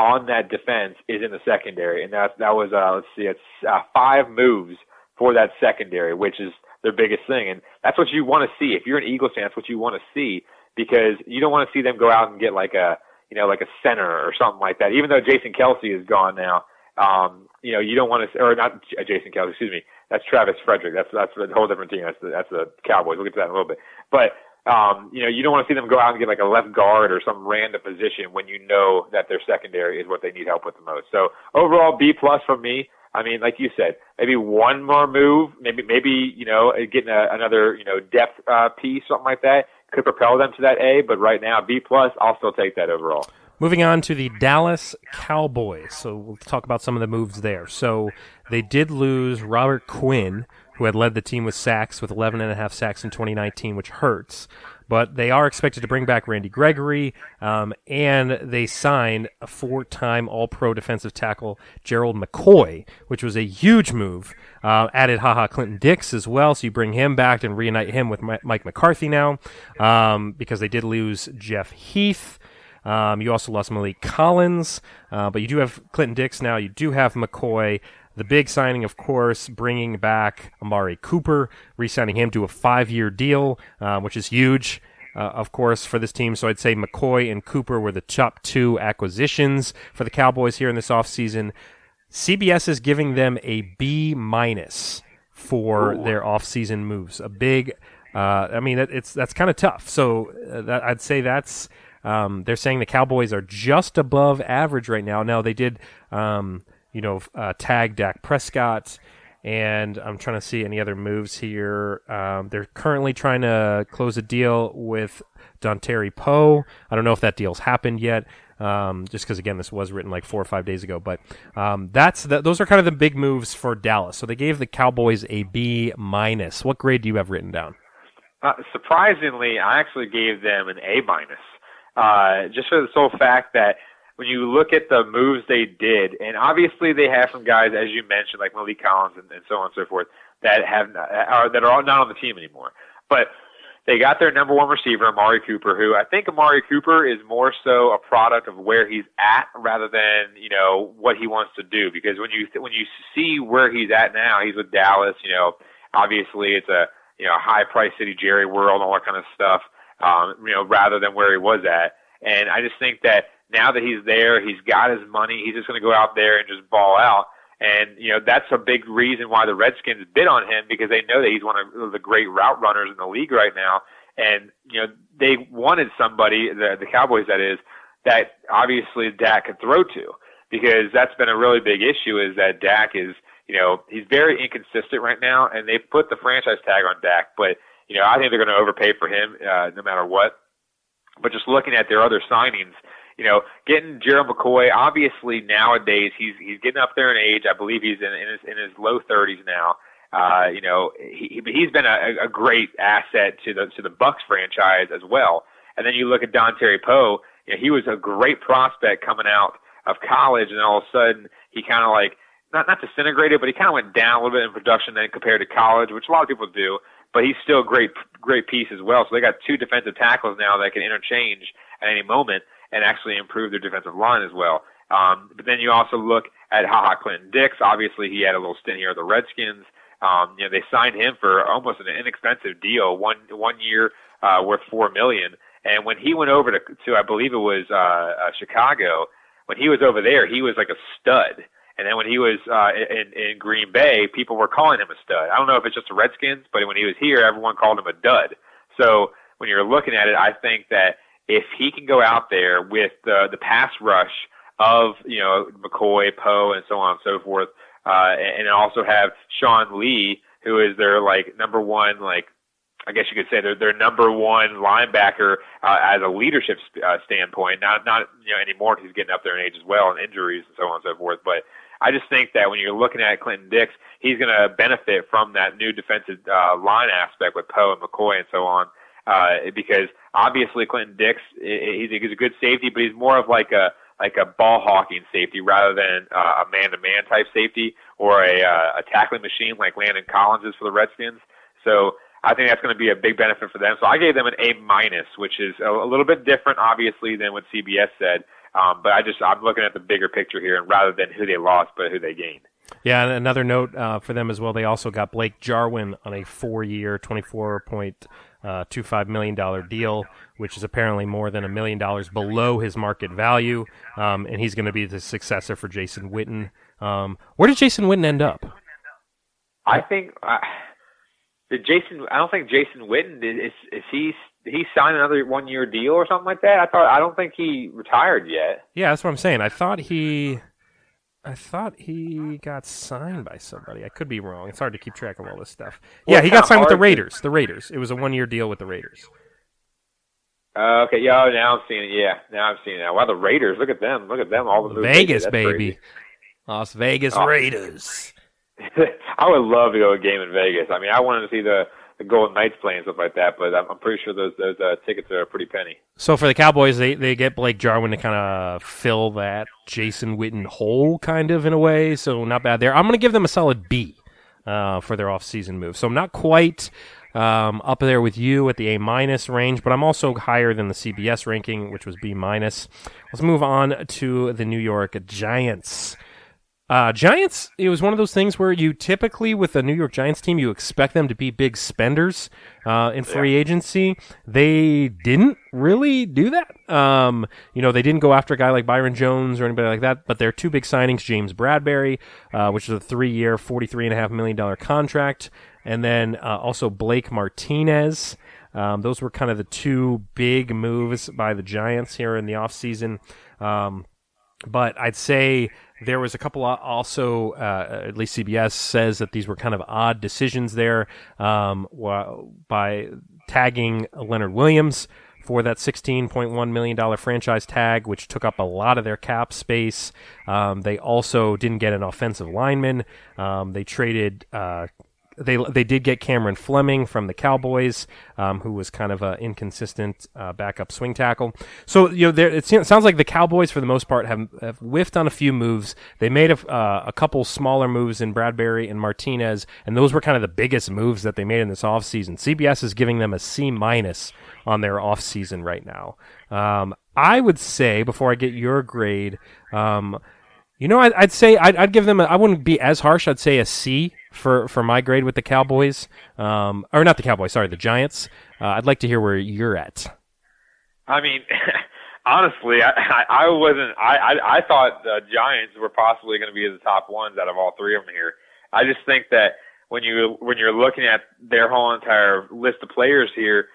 on that defense is in the secondary, and that that was uh, let's see, it's uh, five moves for that secondary, which is their biggest thing, and that's what you want to see. If you're an Eagles fan, that's what you want to see because you don't want to see them go out and get like a you know like a center or something like that. Even though Jason Kelce is gone now, um, you know you don't want to or not Jason Kelce, excuse me, that's Travis Frederick. That's that's a whole different team. That's the, that's the Cowboys. We'll get to that in a little bit. But um, you know, you don't want to see them go out and get like a left guard or some random position when you know that their secondary is what they need help with the most. So overall, B plus from me. I mean, like you said, maybe one more move, maybe maybe you know getting a, another you know depth uh, piece, something like that, could propel them to that A. But right now, B plus, I'll still take that overall. Moving on to the Dallas Cowboys. So we'll talk about some of the moves there. So they did lose Robert Quinn, who had led the team with sacks with 11 and a half sacks in 2019, which hurts. But they are expected to bring back Randy Gregory, um, and they signed a four-time All-Pro defensive tackle Gerald McCoy, which was a huge move. Uh, added Ha Ha Clinton Dix as well, so you bring him back and reunite him with Mike McCarthy now, um, because they did lose Jeff Heath. Um, you also lost Maliek Collins, uh, but you do have Clinton Dix now. You do have McCoy. The big signing, of course, bringing back Amari Cooper, re-signing him to a five-year deal, uh, which is huge. Uh, of course, for this team. So I'd say McCoy and Cooper were the top two acquisitions for the Cowboys here in this offseason. CBS is giving them a B minus for Ooh. their offseason moves. A big, uh, I mean, it's that's kind of tough. So uh, that, I'd say that's um, they're saying the Cowboys are just above average right now. Now they did, um, you know, uh, tag Dak Prescott, and I'm trying to see any other moves here. Um, they're currently trying to close a deal with Dontari Poe. I don't know if that deal's happened yet. Um, just because again, this was written like four or five days ago, but um, that's the, those are kind of the big moves for Dallas. So they gave the Cowboys a B minus. What grade do you have written down? Uh, surprisingly, I actually gave them an A minus uh, just for the sole fact that when you look at the moves they did, and obviously they have some guys, as you mentioned, like Maliek Collins and, and so on and so forth, that have are that are all not on the team anymore. But they got their number one receiver, Amari Cooper, who I think Amari Cooper is more so a product of where he's at rather than you know what he wants to do. Because when you when you see where he's at now, he's with Dallas. You know, obviously it's a you know high price city, Jerry World, all that kind of stuff um, you know, rather than where he was at. And I just think that now that he's there, he's got his money. He's just going to go out there and just ball out. And you know that's a big reason why the Redskins bid on him because they know that he's one of the great route runners in the league right now. And you know they wanted somebody, the the Cowboys that is, that obviously Dak could throw to because that's been a really big issue is that Dak is you know he's very inconsistent right now, and they put the franchise tag on Dak, but you know, I think they're going to overpay for him uh, no matter what. But just looking at their other signings, you know, getting Gerald McCoy, obviously nowadays he's he's getting up there in age. I believe he's in, in his in his low 30s now. Uh, you know, he he's been a, a great asset to the to the Bucs franchise as well. And then you look at Dontari Poe, you know, he was a great prospect coming out of college, and all of a sudden he kind of like not not disintegrated, but he kind of went down a little bit in production then compared to college, which a lot of people do. But he's still a great great piece as well. So they got two defensive tackles now that can interchange at any moment and actually improve their defensive line as well. Um, but then you also look at Ha Ha Clinton Dix. Obviously, he had a little stint here with the Redskins. Um, you know, they signed him for almost an inexpensive deal, one one year uh, worth four million. And when he went over to, to I believe it was uh, uh, Chicago, when he was over there, he was like a stud. And then when he was uh, in, in Green Bay, people were calling him a stud. I don't know if it's just the Redskins, but when he was here, everyone called him a dud. So when you're looking at it, I think that if he can go out there with the the pass rush of you know McCoy, Poe, and so on and so forth, uh, and also have Sean Lee, who is their like number one like I guess you could say they're their number one linebacker uh, as a leadership uh, standpoint. Not not you know anymore because he's getting up there in age as well and injuries and so on and so forth. But I just think that when you're looking at Clinton Dix, he's going to benefit from that new defensive uh, line aspect with Poe and McCoy and so on. Uh, because obviously Clinton Dix, he's a good safety, but he's more of like a like a ball hawking safety rather than uh, a man to man type safety or a, uh, a tackling machine like Landon Collins is for the Redskins. So I think that's going to be a big benefit for them. So I gave them an A minus, which is a, a little bit different, obviously, than what CBS said. Um, but I just I'm looking at the bigger picture here, and rather than who they lost, but who they gained. Yeah, and another note uh, for them as well. They also got Blake Jarwin on a four-year, twenty-four point uh, two five million dollar deal, which is apparently more than a million dollars below his market value. Um, and he's going to be the successor for Jason Witten. Um, where did Jason Witten end up? I think uh, did Jason. I don't think Jason Witten did, is is he he signed another one year deal or something like that. I thought I don't think he retired yet. Yeah, that's what I'm saying. I thought he. I thought he got signed by somebody. I could be wrong. It's hard to keep track of all this stuff. Well, yeah, he got signed with the hard to- Raiders. The Raiders. It was a one-year deal with the Raiders. Uh, okay, yeah, now I'm seeing it. Yeah, now I'm seeing it. Now. Wow, the Raiders! Look at them! Look at them! All the moves they did. Vegas, baby. crazy. Las Vegas Oh. Raiders. <laughs> I would love to go to a game in Vegas. I mean, I wanted to see the the Golden Knights play and stuff like that, but I'm, I'm pretty sure those those uh, tickets are a pretty penny. So for the Cowboys, they, they get Blake Jarwin to kind of fill that Jason Witten hole, kind of in a way. So not bad there. I'm going to give them a solid B uh, for their offseason move. So I'm not quite um, up there with you at the A minus range, but I'm also higher than the CBS ranking, which was B minus. Let's move on to the New York Giants. Uh, Giants, it was one of those things where you typically, with a New York Giants team, you expect them to be big spenders uh, in free agency. They didn't really do that. Um, you know, they didn't go after a guy like Byron Jones or anybody like that, but their two big signings, James Bradberry, uh, which is a three year, $43.5 million contract, and then uh, also Blake Martinez. Um, those were kind of the two big moves by the Giants here in the offseason. Um, but I'd say there was a couple also, uh, at least CBS says that these were kind of odd decisions there um, by tagging Leonard Williams for that $16.1 million franchise tag, which took up a lot of their cap space. Um, they also didn't get an offensive lineman. Um, they traded. Uh, they they did get Cameron Fleming from the Cowboys, um, who was kind of an inconsistent uh, backup swing tackle. So you know, there, it sounds like the Cowboys, for the most part, have, have whiffed on a few moves. They made a, uh, a couple smaller moves in Bradberry and Martinez, and those were kind of the biggest moves that they made in this offseason. CBS is giving them a C minus on their offseason right now. Um, I would say before I get your grade. Um, you know, I'd, say I'd, I'd give them. A, I wouldn't be as harsh. I'd say a C for for my grade with the Cowboys, um, or not the Cowboys. Sorry, the Giants. Uh, I'd like to hear where you're at. I mean, <laughs> honestly, I, I, wasn't. I, I I thought the Giants were possibly going to be the top ones out of all three of them here. I just think that when you when you're looking at their whole entire list of players here,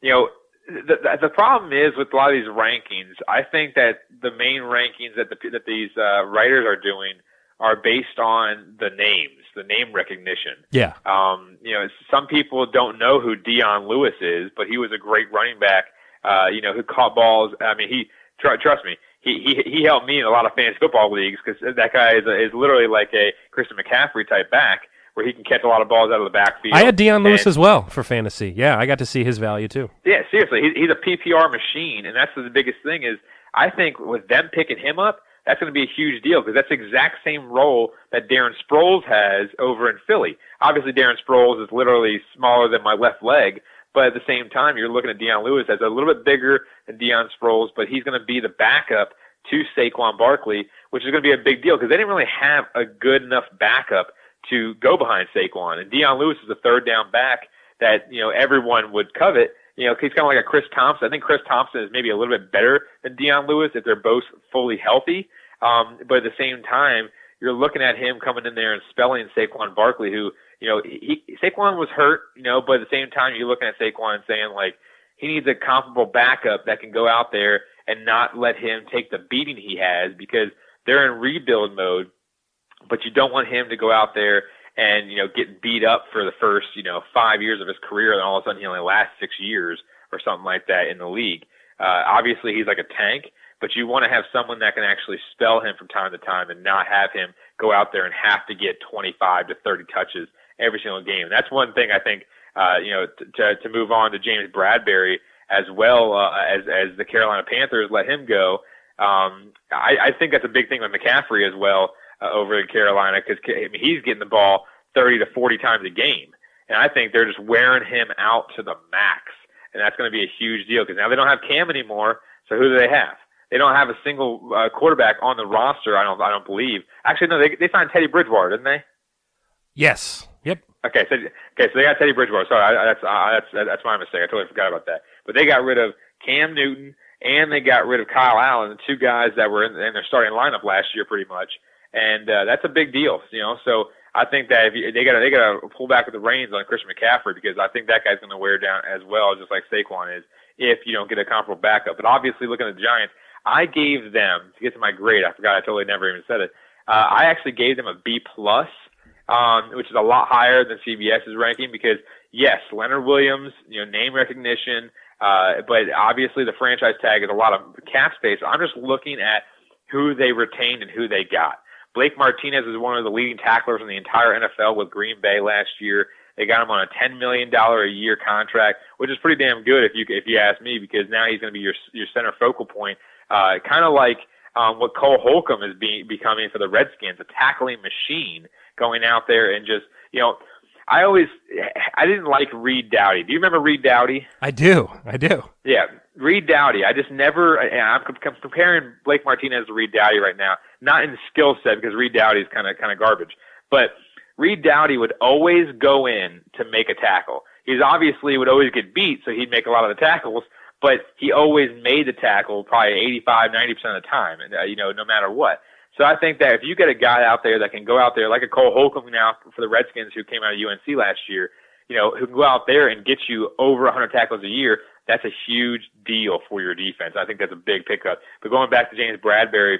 you know, the the, the problem is with a lot of these rankings. I think that the main rankings that the that these uh, writers are doing are based on the names, the name recognition. Yeah. Um, you know, some people don't know who Dion Lewis is, but he was a great running back. Uh, you know, who caught balls. I mean, he tr- trust me. He, he he helped me in a lot of fantasy football leagues because that guy is a, is literally like a Christian McCaffrey type back where he can catch a lot of balls out of the backfield. I had Dion Lewis And- as well for fantasy. Yeah, I got to see his value too. yeah, seriously, he, he's a PPR machine, and that's the biggest thing is I think with them picking him up, that's going to be a huge deal because that's the exact same role that Darren Sproles has over in Philly. Obviously, Darren Sproles is literally smaller than my left leg, but at the same time, you're looking at Dion Lewis as a little bit bigger than Dion Sproles, but he's going to be the backup to Saquon Barkley, which is going to be a big deal because they didn't really have a good enough backup to go behind Saquon. And Dion Lewis is a third down back that you know everyone would covet. You know, he's kind of like a Chris Thompson. I think Chris Thompson is maybe a little bit better than Dion Lewis if they're both fully healthy. Um, but at the same time, you're looking at him coming in there and spelling Saquon Barkley, who you know he Saquon was hurt, you know, but at the same time, you're looking at Saquon saying like he needs a comparable backup that can go out there and not let him take the beating he has because they're in rebuild mode. But you don't want him to go out there and you know get beat up for the first you know five years of his career, and all of a sudden he only lasts six years or something like that in the league. Uh, obviously, he's like a tank, but you want to have someone that can actually spell him from time to time and not have him go out there and have to get 25 to 30 touches every single game. That's one thing I think, uh, you know, to, to move on to James Bradberry as well uh, as, as the Carolina Panthers let him go. Um, I, I think that's a big thing with McCaffrey as well uh, over in Carolina because I mean, he's getting the ball 30 to 40 times a game. And I think they're just wearing him out to the max. And that's going to be a huge deal because now they don't have Cam anymore. So who do they have? They don't have a single uh, quarterback on the roster. I don't. I don't believe. Actually, no. They they signed Teddy Bridgewater, didn't they? Yes. Yep. Okay. So okay. So they got Teddy Bridgewater. Sorry, I, that's uh, that's that's my mistake. I totally forgot about that. But they got rid of Cam Newton and they got rid of Kyle Allen, the two guys that were in, in their starting lineup last year, pretty much. And uh, that's a big deal, you know. So I think that if you, they got they got to pull back with the reins on Christian McCaffrey because I think that guy's going to wear down as well, just like Saquon is, if you don't get a comparable backup. But obviously, looking at the Giants, I gave them to get to my grade. I forgot I totally never even said it. Uh, I actually gave them a B plus, um, which is a lot higher than CBS's ranking because yes, Leonard Williams, you know, name recognition, uh, but obviously the franchise tag is a lot of cap space. I'm just looking at who they retained and who they got. Blake Martinez is one of the leading tacklers in the entire NFL with Green Bay last year. They got him on a ten million dollar a year contract, which is pretty damn good if you if you ask me, because now he's going to be your your center focal point, uh, kind of like um, what Cole Holcomb is being becoming for the Redskins, a tackling machine, going out there and just you know I always I didn't like Reed Doughty. Do you remember Reed Doughty? I do. I do. Yeah, Reed Doughty. I just never. and I'm comparing Blake Martinez to Reed Doughty right now, not in skill set because Reed Doughty is kind of kind of garbage, but Reed Doughty would always go in to make a tackle. He's obviously would always get beat, so he'd make a lot of the tackles, but he always made the tackle probably 85, 90 percent of the time, and uh, you know, no matter what. So I think that if you get a guy out there that can go out there like a Cole Holcomb now for the Redskins who came out of UNC last year, you know, who can go out there and get you over 100 tackles a year, that's a huge deal for your defense. I think that's a big pickup. But going back to James Bradberry,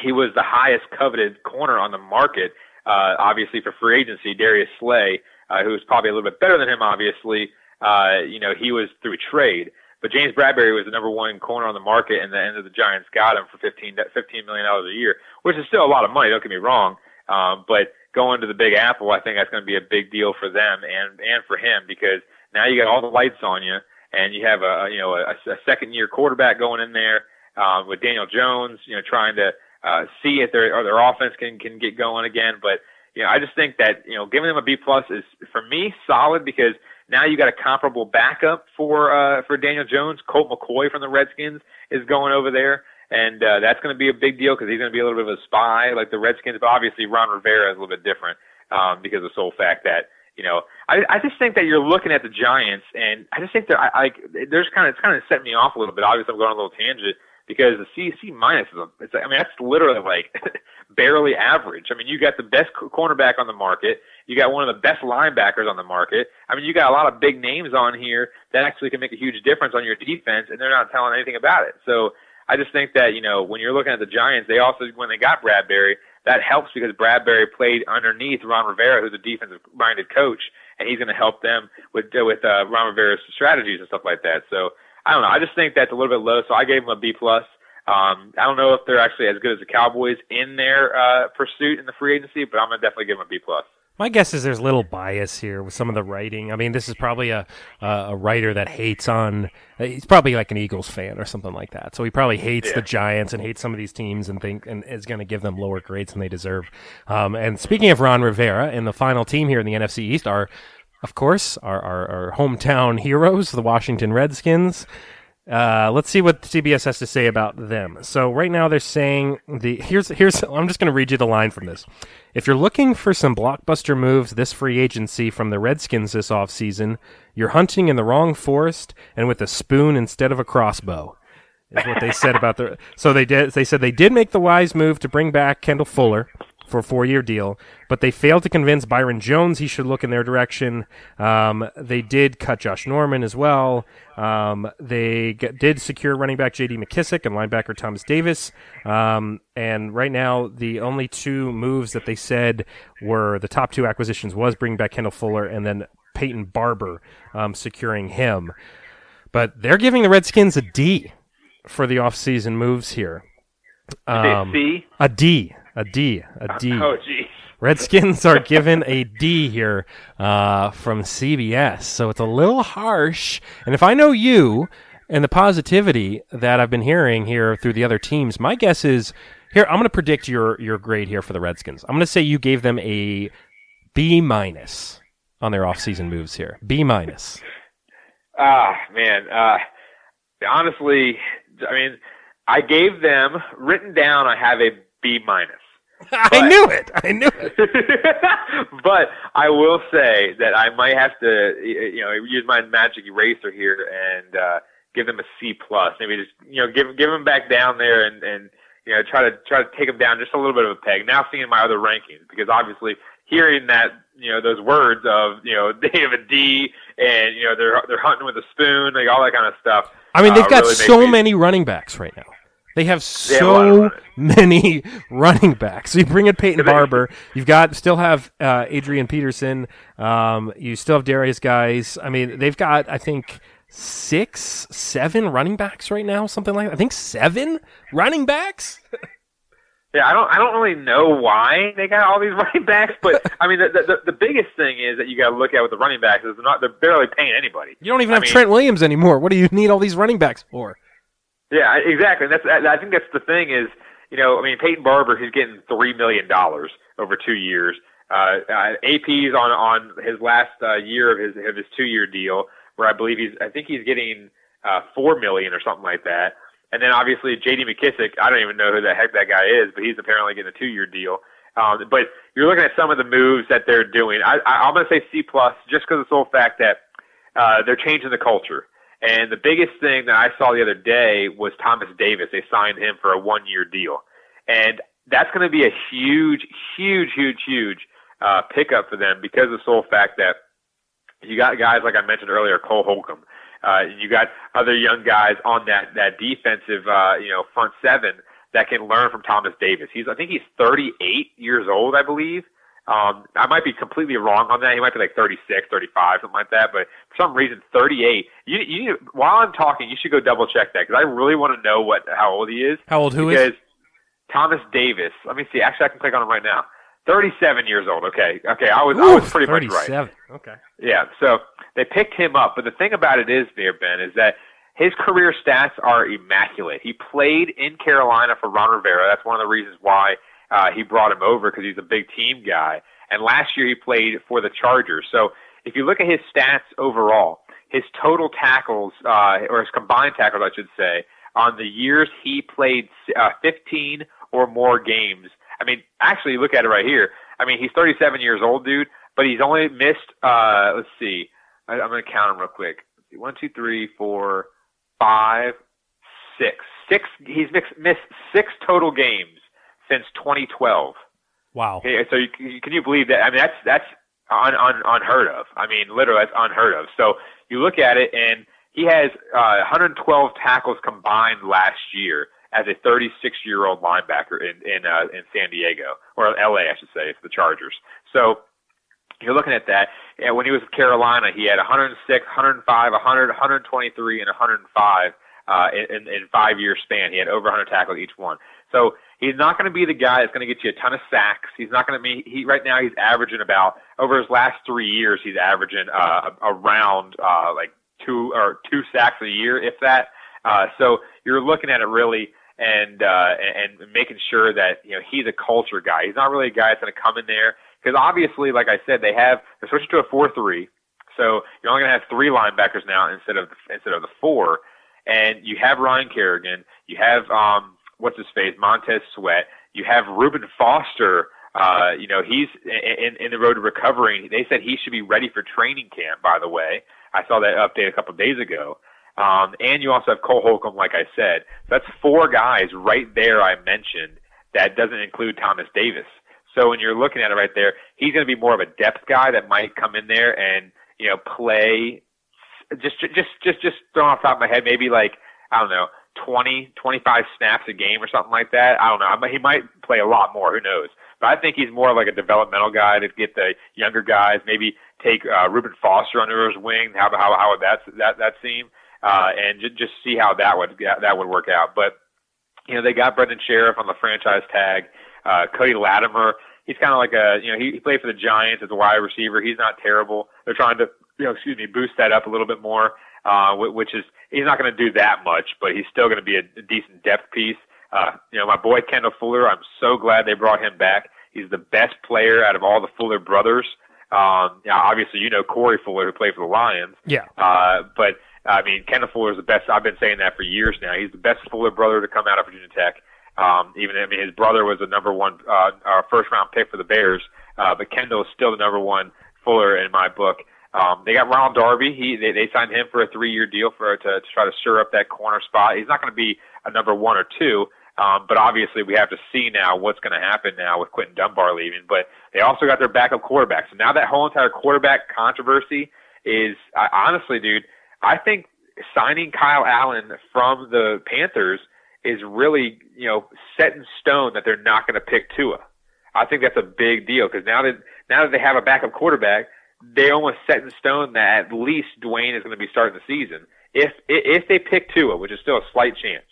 he was the highest coveted corner on the market, uh, obviously for free agency. Darius Slay, uh, who was probably a little bit better than him, obviously, uh, you know, he was through trade. But James Bradberry was the number one corner on the market, and the end of the Giants got him for fifteen fifteen million dollars a year, which is still a lot of money. Don't get me wrong, um, but going to the Big Apple, I think that's going to be a big deal for them and and for him because now you got all the lights on you, and you have a you know a, a second year quarterback going in there um, with Daniel Jones, you know, trying to uh, see if their or their offense can can get going again. But you know, I just think that you know giving them a B plus is for me solid because now you got a comparable backup for uh, for Daniel Jones. Colt McCoy from the Redskins is going over there, and uh, that's going to be a big deal because he's going to be a little bit of a spy like the Redskins. But obviously, Ron Rivera is a little bit different um, because of the sole fact that you know I, I just think that you're looking at the Giants, and I just think that I, I there's kind of it's kind of setting me off a little bit. Obviously, I'm going on a little tangent because the C C minus is a, it's I mean that's literally like <laughs> barely average. I mean you got the best cornerback on the market, you got one of the best linebackers on the market. I mean you got a lot of big names on here that actually can make a huge difference on your defense, and they're not telling anything about it. So I just think that you know when you're looking at the Giants, they also when they got Bradberry, that helps because Bradberry played underneath Ron Rivera, who's a defensive-minded coach, and he's going to help them with with uh, Ron Rivera's strategies and stuff like that. So I don't know. I just think that's a little bit low, so I gave them a B plus. Um, I don't know if they're actually as good as the Cowboys in their uh, pursuit in the free agency, but I'm gonna definitely give them a B plus. My guess is there's little bias here with some of the writing. I mean, this is probably a a, a writer that hates on. uh, He's probably like an Eagles fan or something like that. So he probably hates the Giants and hates some of these teams and think and is going to give them lower grades than they deserve. Um, and speaking of Ron Rivera, and the final team here in the NFC East are, of course, our our, our hometown heroes, the Washington Redskins. Uh, let's see what CBS has to say about them. So right now they're saying the here's here's I'm just going to read you the line from this. If you're looking for some blockbuster moves this free agency from the Redskins this offseason, you're hunting in the wrong forest and with a spoon instead of a crossbow. Is what they said about the So they did they said they did make the wise move to bring back Kendall Fuller for a four-year deal, but they failed to convince Byron Jones he should look in their direction. Um, they did cut Josh Norman as well. Um, they g- did secure running back J.D. McKissic and linebacker Thomas Davis. Um, and right now, the only two moves that they said were the top two acquisitions was bringing back Kendall Fuller and then Peyton Barber um, securing him. But they're giving the Redskins a D for the offseason moves here. Um? A D. A D. A D. <laughs> Oh, gee. Redskins are given a D here uh, from CBS, so it's a little harsh. And if I know you and the positivity that I've been hearing here through the other teams, my guess is here. I'm going to predict your your grade here for the Redskins. I'm going to say you gave them a B minus on their offseason moves here. B minus. Ah, man. Uh, honestly, I mean, I gave them written down. I have a B minus. <laughs> I knew it. I knew it. <laughs> but I will say that I might have to, you know, use my magic eraser here and uh, give them a C plus. Maybe just, you know, give give them back down there and and you know try to try to take them down just a little bit of a peg. Now seeing my other rankings because obviously hearing that you know those words of you know <laughs> they have a D and you know they're they're hunting with a spoon like all that kind of stuff. I mean, they've uh, got really so many running backs right now. They have They have a lot of so <laughs> many <laughs> running backs. So you bring in Peyton Barber. You've got still have uh, Adrian Peterson. Um, you still have Darius guys. I mean, they've got I think six, seven running backs right now. Something like that. I think seven running backs. <laughs> Yeah, I don't I don't really know why they got all these running backs, but I mean the the, the biggest thing is that you got to look at with the running backs is they're not they're barely paying anybody. You don't even I have mean, Trent Williams anymore. What do you need all these running backs for? Yeah, exactly. That's I I think that's the thing is you know I mean Peyton Barber he's getting three million dollars over two years. Uh, uh, AP's on on his last uh, year of his of his two year deal where I believe he's I think he's getting uh, four million or something like that. And then obviously J.D. McKissic, I don't even know who the heck that guy is, but he's apparently getting a two-year deal. Um, but you're looking at some of the moves that they're doing. I, I, I'm going to say C plus, just because of the sole fact that uh, they're changing the culture. And the biggest thing that I saw the other day was Thomas Davis. They signed him for a one-year deal, and that's going to be a huge, huge, huge, huge uh, pickup for them because of the sole fact that you got guys like I mentioned earlier, Cole Holcomb. Uh, you got other young guys on that that defensive, uh, you know, front seven that can learn from Thomas Davis. He's, I think he's 38 years old, I believe. Um, I might be completely wrong on that. He might be like 36, 35, something like that. But for some reason, 38. You, you need, while I'm talking, you should go double check that because I really want to know what how old he is. How old? Who is? because Thomas Davis. Let me see. Actually, I can click on him right now. 37 years old. Okay. Okay. I was I was pretty much right. 37. Okay. Yeah, so they picked him up, but the thing about it is, there, Ben, is that his career stats are immaculate. He played in Carolina for Ron Rivera. That's one of the reasons why uh, he brought him over because he's a big team guy. And last year he played for the Chargers. So if you look at his stats overall, his total tackles, uh, or his combined tackles, I should say, on the years he played uh, 15 or more games. I mean, actually, look at it right here. I mean, he's 37 years old, dude, but he's only missed. Uh, let's see. I, I'm going to count them real quick. See. One, two, three, four, five, six. Six. He's mixed, missed six total games since 2012. Wow. Okay, so you, can you believe that? I mean, that's that's un, un, unheard of. I mean, literally, that's unheard of. So you look at it, and he has uh, 112 tackles combined last year as a 36 year old linebacker in in uh, in San Diego or LA, I should say, for the Chargers. So you're looking at that. And when he was with Carolina, he had 106, 105, 100, 123, and 105 uh, in, in five year span. He had over 100 tackles each one. So He's not going to be the guy that's going to get you a ton of sacks. He's not going to be. He right now he's averaging about over his last three years. He's averaging uh, around uh, like two or two sacks a year, if that. Uh, so you're looking at it really and uh, and making sure that you know he's a culture guy. He's not really a guy that's going to come in there because obviously, like I said, they have they're switching to a four three. So you're only going to have three linebackers now instead of instead of the four, and you have Ryan Kerrigan, you have um, what's his face, Montez Sweat, you have Reuben Foster. Uh, you know, he's in, in the road to recovering. They said he should be ready for training camp. By the way, I saw that update a couple of days ago. Um, and you also have Cole Holcomb, like I said. So that's four guys right there I mentioned. That doesn't include Thomas Davis. So when you're looking at it right there, he's going to be more of a depth guy that might come in there and you know play. Just just just just throwing off the top of my head, maybe like I don't know, 20, 25 snaps a game or something like that. I don't know. He might play a lot more. Who knows? But I think he's more like a developmental guy to get the younger guys. Maybe take uh, Reuben Foster under his wing. How how how would that that that seem? Uh, and j- just see how that would that would work out. But you know, they got Brandon Scherff on the franchise tag. Uh, Cody Latimer, he's kind of like a you know he, he played for the Giants as a wide receiver. He's not terrible. They're trying to you know excuse me boost that up a little bit more, uh, which is he's not going to do that much, but he's still going to be a, decent depth piece. Uh, you know, my boy Kendall Fuller, I'm so glad they brought him back. He's the best player out of all the Fuller brothers. Um, yeah, obviously you know Corey Fuller who played for the Lions. Yeah. Uh, but I mean, Kendall Fuller is the best. I've been saying that for years now. He's the best Fuller brother to come out of Virginia Tech. Um, even I mean, his brother was a number one, uh, uh, first round pick for the Bears, uh, but Kendall is still the number one Fuller in my book. Um, they got Ronald Darby. He they, they signed him for a three year deal for to, to try to stir up that corner spot. He's not going to be a number one or two, um, but obviously we have to see now what's going to happen now with Quinton Dunbar leaving. But they also got their backup quarterback. So now that whole entire quarterback controversy is I, honestly, dude, I think signing Kyle Allen from the Panthers is really, you know, set in stone that they're not going to pick Tua. I think that's a big deal because now that now that they have a backup quarterback, they almost set in stone that at least Dwayne is going to be starting the season. If if they pick Tua, which is still a slight chance,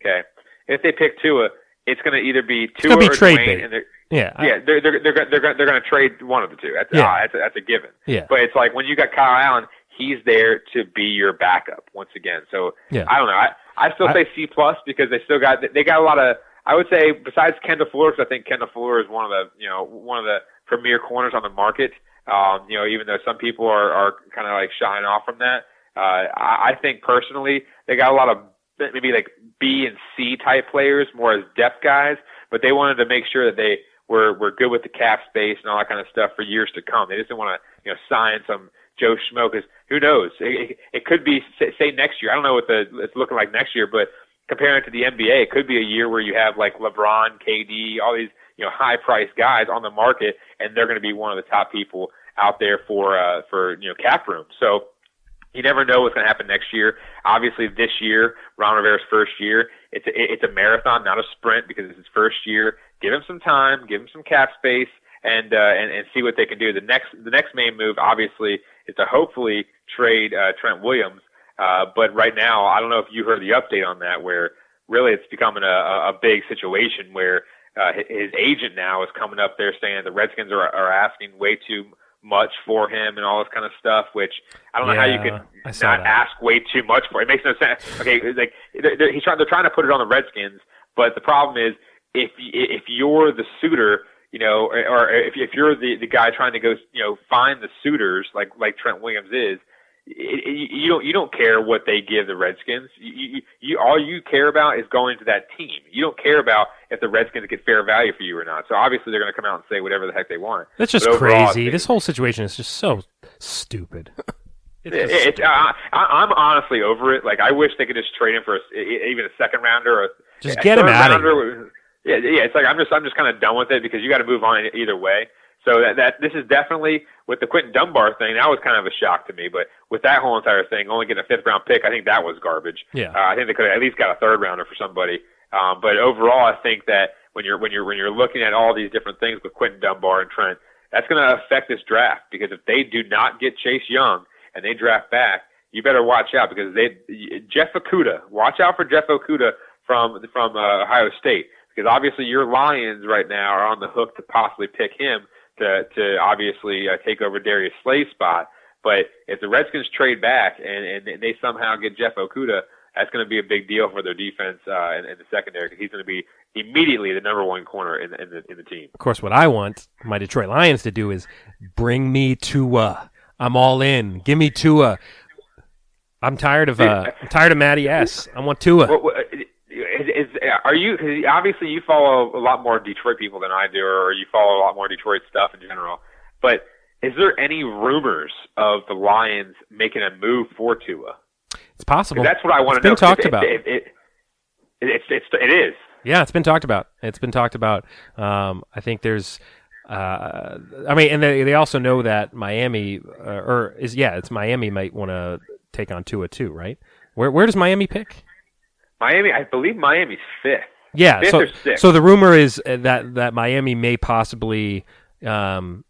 okay, if they pick Tua, it's going to either be Tua be or trade Dwayne, and they're Yeah. I- yeah, they're they're they're gonna- they're gonna, they're going to trade one of the two. That's Yeah. ah, that's, a, that's a given. Yeah. But it's like when you got Kyle Allen, he's there to be your backup once again. So Yeah. I don't know. I I still I- say C plus because they still got they got a lot of. I would say besides Kendall Fuller, because I think Kendall Fuller is one of the you know one of the premier corners on the market. Um, you know, even though some people are are kind of like shying off from that, uh, I, I think personally they got a lot of maybe like B and C type players more as depth guys, but they wanted to make sure that they were were good with the cap space and all that kind of stuff for years to come. They just didn't want to you know sign some Joe Schmo because who knows? It, it, could be say next year. I don't know what the it's looking like next year, but comparing it to the NBA, it could be a year where you have like LeBron, KD, all these you know high priced guys on the market, and they're going to be one of the top people out there for uh, for you know cap room. So you never know what's going to happen next year. Obviously, this year, Ron Rivera's first year, it's a, it's a marathon, not a sprint, because it's his first year. Give him some time, give him some cap space, and uh, and and see what they can do. The next the next main move, obviously, is to hopefully trade uh, Trent Williams. Uh, but right now, I don't know if you heard the update on that, where really it's becoming a, a a big situation where uh, his agent now is coming up there saying the Redskins are, are asking way too much for him and all this kind of stuff. Which I don't know how you Yeah, can not that. ask way too much for. It makes no sense. Okay, like they're, they're, he's trying. They're trying to put it on the Redskins, but the problem is if if you're the suitor, you know, or, or if if you're the the guy trying to go, you know, find the suitors like like Trent Williams is. It, it, you don't you don't care what they give the Redskins. You, you, you all you care about is going to that team. You don't care about if the Redskins get fair value for you or not. So obviously they're going to come out and say whatever the heck they want. That's just overall, crazy. think- This whole situation is just so stupid. <laughs> It's It, just it, I, I, I'm honestly over it. Like I wish they could just trade him for a, e- even a second rounder or a, Just a get him out outta rounder. Yeah, yeah. It's like I'm just I'm just kind of done with it because you got to move on either way. So that that this is definitely with the Quinton Dunbar thing. That was kind of a shock to me. But with that whole entire thing, only getting a fifth round pick, I think that was garbage. Yeah. Uh, I think they could have at least got a third rounder for somebody. Um, but overall, I think that when you're when you're when you're looking at all these different things with Quinton Dunbar and Trent, that's going to affect this draft because if they do not get Chase Young and they draft back, you better watch out because they Jeff Okudah. Watch out for Jeff Okudah from from uh, Ohio State. because obviously your Lions right now are on the hook to possibly pick him to to obviously uh, take over Darius Slay's spot. But if the Redskins trade back and, and they somehow get Jeff Okudah, that's going to be a big deal for their defense uh, in, in the secondary because he's going to be immediately the number one corner in, in the in the team. Of course, what I want my Detroit Lions to do is bring me Tua. I'm all in. Give me Tua. I'm tired of uh, I'm tired of Matty S. I want Tua. What, what, is, is, are you? Obviously, you follow a lot more Detroit people than I do, or you follow a lot more Detroit stuff in general. But is there any rumors of the Lions making a move for Tua? It's possible. That's what I want it's to know. Been talked it, about. It, it, it, it's it's it is. Yeah, it's been talked about. It's been talked about. Um, I think there's. Uh, I mean, and they they also know that Miami uh, or is yeah, it's Miami might want to take on Tua too, right? Where where does Miami pick? Miami, I believe Miami's fifth. Yeah, fifth so or sixth. so the rumor is that that Miami may possibly um,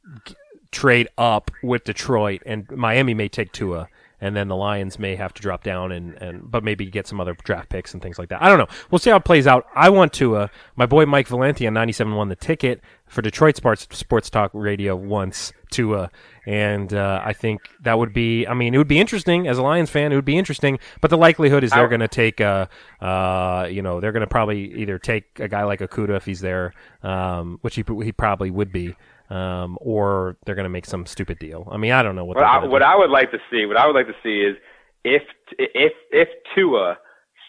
trade up with Detroit, and Miami may take Tua, and then the Lions may have to drop down and, and but maybe get some other draft picks and things like that. I don't know. We'll see how it plays out. I want Tua. My boy Mike Valenti on 97 won the ticket for Detroit Sports Sports Talk Radio once Tua, and uh, I think that would be. I mean, it would be interesting as a Lions fan. It would be interesting, but the likelihood is they're going to take a, uh, you know, they're going to probably either take a guy like Okudah if he's there, um, which he he probably would be. Um, or they're going to make some stupid deal. I mean, I don't know what. What they're I, what do. I would like to see, what I would like to see is if if if Tua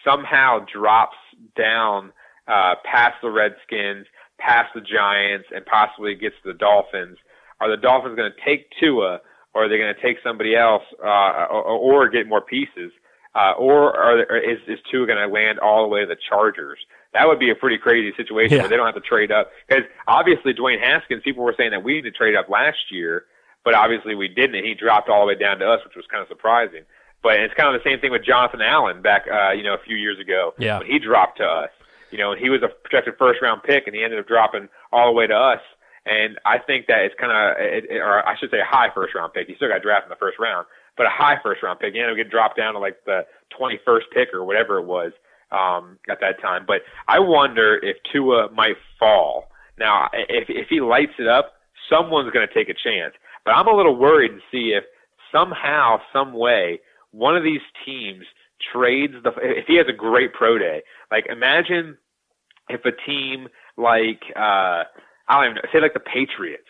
somehow drops down uh, past the Redskins, past the Giants, and possibly gets to the Dolphins, are the Dolphins going to take Tua, or are they going to take somebody else, uh, or, or get more pieces, uh, or are there, is is Tua going to land all the way to the Chargers? That would be a pretty crazy situation Yeah. where they don't have to trade up because obviously Dwayne Haskins, people were saying that we need to trade up last year, but obviously we didn't, and he dropped all the way down to us, which was kind of surprising. But it's kind of the same thing with Jonathan Allen back, uh, you know, a few years ago Yeah. when he dropped to us. You know, and he was a projected first round pick, and he ended up dropping all the way to us. And I think that it's kind of, or I should say, a high first round pick. He still got drafted in the first round, but a high first round pick. He ended up getting dropped down to like the 21st pick or whatever it was um, at that time. But I wonder if Tua might fall. Now, if if he lights it up, someone's going to take a chance. But I'm a little worried to see if somehow, some way, one of these teams trades the. If he has a great pro day, like imagine if a team like uh, I don't even know, say like the Patriots,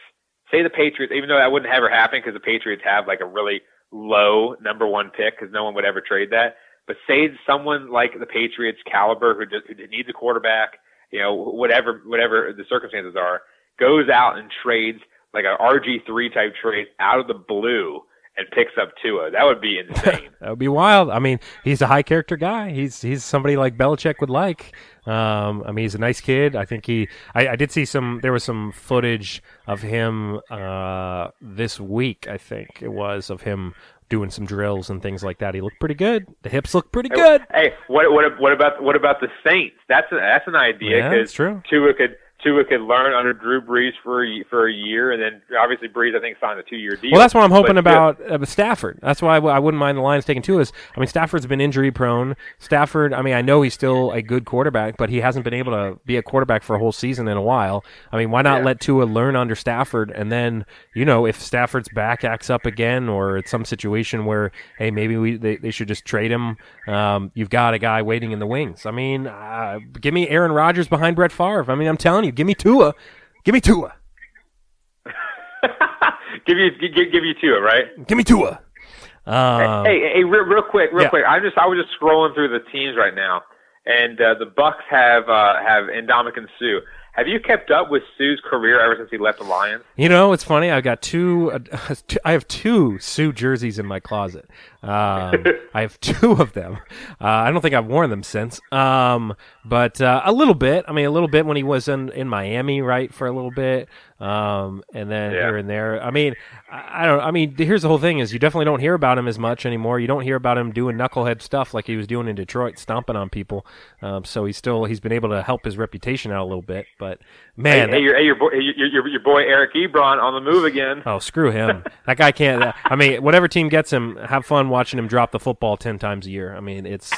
say the Patriots, even though that wouldn't ever happen because the Patriots have like a really low number one pick because no one would ever trade that. But say someone like the Patriots caliber who, just, who needs a quarterback, you know, whatever whatever the circumstances are, goes out and trades like a RG three type trade out of the blue and picks up Tua. That would be <laughs> insane. That would be wild. I mean, he's a high character guy. He's he's somebody like Belichick would like. Um, I mean, he's a nice kid. I think he. I, I did see some. There was some footage of him uh, this week. I think it was of him doing some drills and things like that. He looked pretty good. The hips look pretty good. Hey, what what what about what about the Saints? That's a, that's an idea Yeah, because that's true. Tua could Tua could learn under Drew Brees for a, for a year, and then obviously Brees I think signed a two year deal. Well, that's what I'm hoping But, about uh, Stafford. That's why I, w- I wouldn't mind the Lions taking. Is I mean, Stafford's been injury prone. Stafford, I mean, I know he's still a good quarterback, but he hasn't been able to be a quarterback for a whole season in a while. I mean, why not Yeah. let Tua learn under Stafford, and then you know, if Stafford's back acts up again, or it's some situation where hey, maybe we they, they should just trade him. Um, you've got a guy waiting in the wings. I mean, uh, give me Aaron Rodgers behind Brett Favre. I mean, I'm telling you, give me Tua. Give me Tua. <laughs> give you give, give you Tua, right? Give me Tua. Um, hey, hey, real, real quick, real yeah. quick. I just I was just scrolling through the teams right now, and uh, the Bucs have uh, have Ndamukong Suh. Have you kept up with Suh's career ever since he left the Lions? You know, it's funny. I've got two. Uh, <laughs> two I have two Sue jerseys in my closet. Um, I have two of them. Uh, I don't think I've worn them since. Um, but uh, a little bit. I mean, a little bit when he was in, in Miami, right, for a little bit. Um, and then Yeah. here and there. I mean, I, I don't. I mean, here's the whole thing: is you definitely don't hear about him as much anymore. You don't hear about him doing knucklehead stuff like he was doing in Detroit, stomping on people. Um, so he's still he's been able to help his reputation out a little bit. But man, hey, hey, your, hey, your boy, your, your, your boy Eric Ebron on the move again. Oh, screw him. that guy can't. <laughs> I mean, whatever team gets him, have fun watching him drop the football 10 times a year. I mean, it's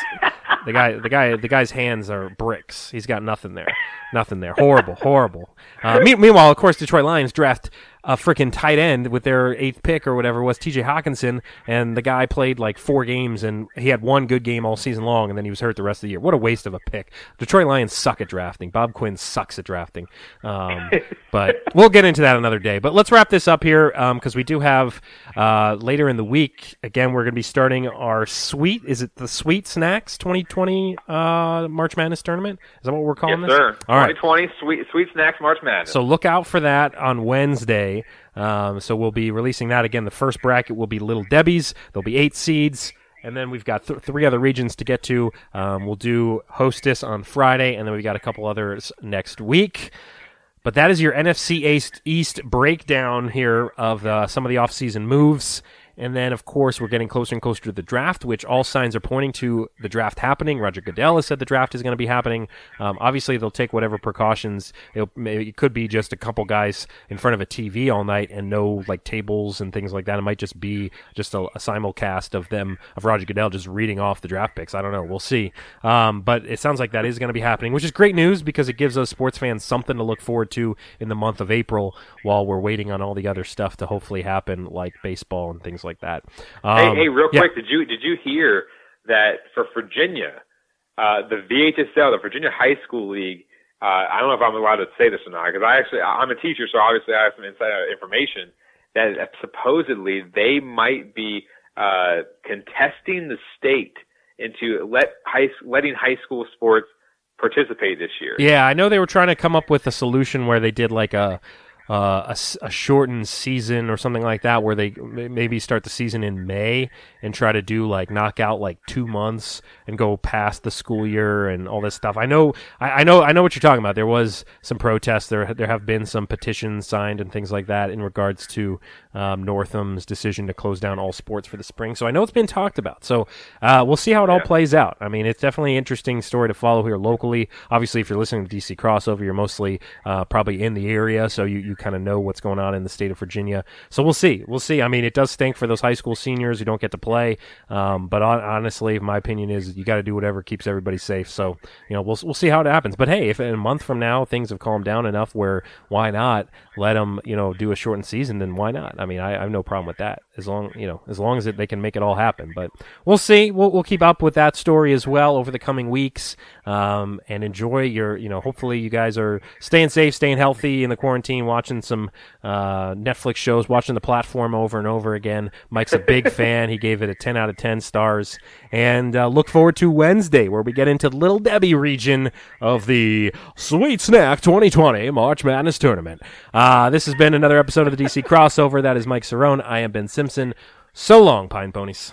The guy, the guy, the guy's hands are bricks. He's got nothing there, nothing there. Horrible, horrible. Uh, meanwhile, of course, Detroit Lions draft a freaking tight end with their eighth pick or whatever was T.J. Hockenson, and the guy played like four games and he had one good game all season long, and then he was hurt the rest of the year. What a waste of a pick. Detroit Lions suck at drafting. Bob Quinn sucks at drafting. Um, <laughs> but we'll get into that another day. But let's wrap this up here because we do have uh, later in the week. Again, we're going to be starting our sweet. Is it the Sweet Snacks 2020 uh, March Madness tournament? Is that what we're calling yes, this? sir. All right. 2020 Sweet Sweet Snacks March Madness. So look out for that on Wednesday. Um, so we'll be releasing that again. The first bracket will be Little Debbie's. There'll be eight seeds. And then we've got th- three other regions to get to. Um, we'll do Hostess on Friday, and then we've got a couple others next week. But that is your NFC East, East breakdown here of uh, some of the offseason moves. And then, of course, we're getting closer and closer to the draft, which all signs are pointing to the draft happening. Roger Goodell has said the draft is going to be happening. Um, obviously, they'll take whatever precautions. It'll, it could be just a couple guys in front of a TV all night and no like tables and things like that. It might just be just a, a simulcast of them of Roger Goodell just reading off the draft picks. I don't know. We'll see. Um, but it sounds like that is going to be happening, which is great news because it gives us sports fans something to look forward to in the month of April while we're waiting on all the other stuff to hopefully happen, like baseball and things like that. Um, hey, hey, real yeah. quick, did you did you hear that for Virginia, uh, the VHSL, the Virginia High School League? Uh, I don't know if I'm allowed to say this or not because I actually I'm a teacher, so obviously I have some inside information that supposedly they might be uh, contesting the state into let high letting high school sports participate this year. Yeah, I know they were trying to come up with a solution where they did like a uh, a, a shortened season or something like that, where they maybe start the season in May and try to do like knock out like two months and go past the school year and all this stuff. I know, I, I know, I know what you're talking about. There was some protests. There, there have been some petitions signed and things like that in regards to um, Northam's decision to close down all sports for the spring. So I know it's been talked about. So uh, we'll see how it all plays out. I mean, it's definitely an interesting story to follow here locally. Obviously, if you're listening to DC Crossover, you're mostly uh, probably in the area, so you, you kind of know what's going on in the state of Virginia. So we'll see. We'll see. I mean, it does stink for those high school seniors who don't get to play. Um, but on, honestly, my opinion is you got to do whatever keeps everybody safe. So you know, we'll we'll see how it happens. But hey, if in a month from now things have calmed down enough, where why not let them you know do a shortened season? Then why not? I mean, I, I have no problem with that as long you know as long as it, they can make it all happen. But we'll see. We'll we'll keep up with that story as well over the coming weeks. Um, and enjoy your you know hopefully you guys are staying safe, staying healthy in the quarantine, watching some uh, Netflix shows, watching the platform over and over again. Mike's a big <laughs> fan. He gave it a 10 out of 10 stars. And uh, look forward to Wednesday, where we get into the Little Debbie region of the Sweet Snack 2020 March Madness Tournament. Uh, this has been another episode of the DC Crossover. That is Mike Cerrone. I am Ben Simpson. So long, Pine Ponies.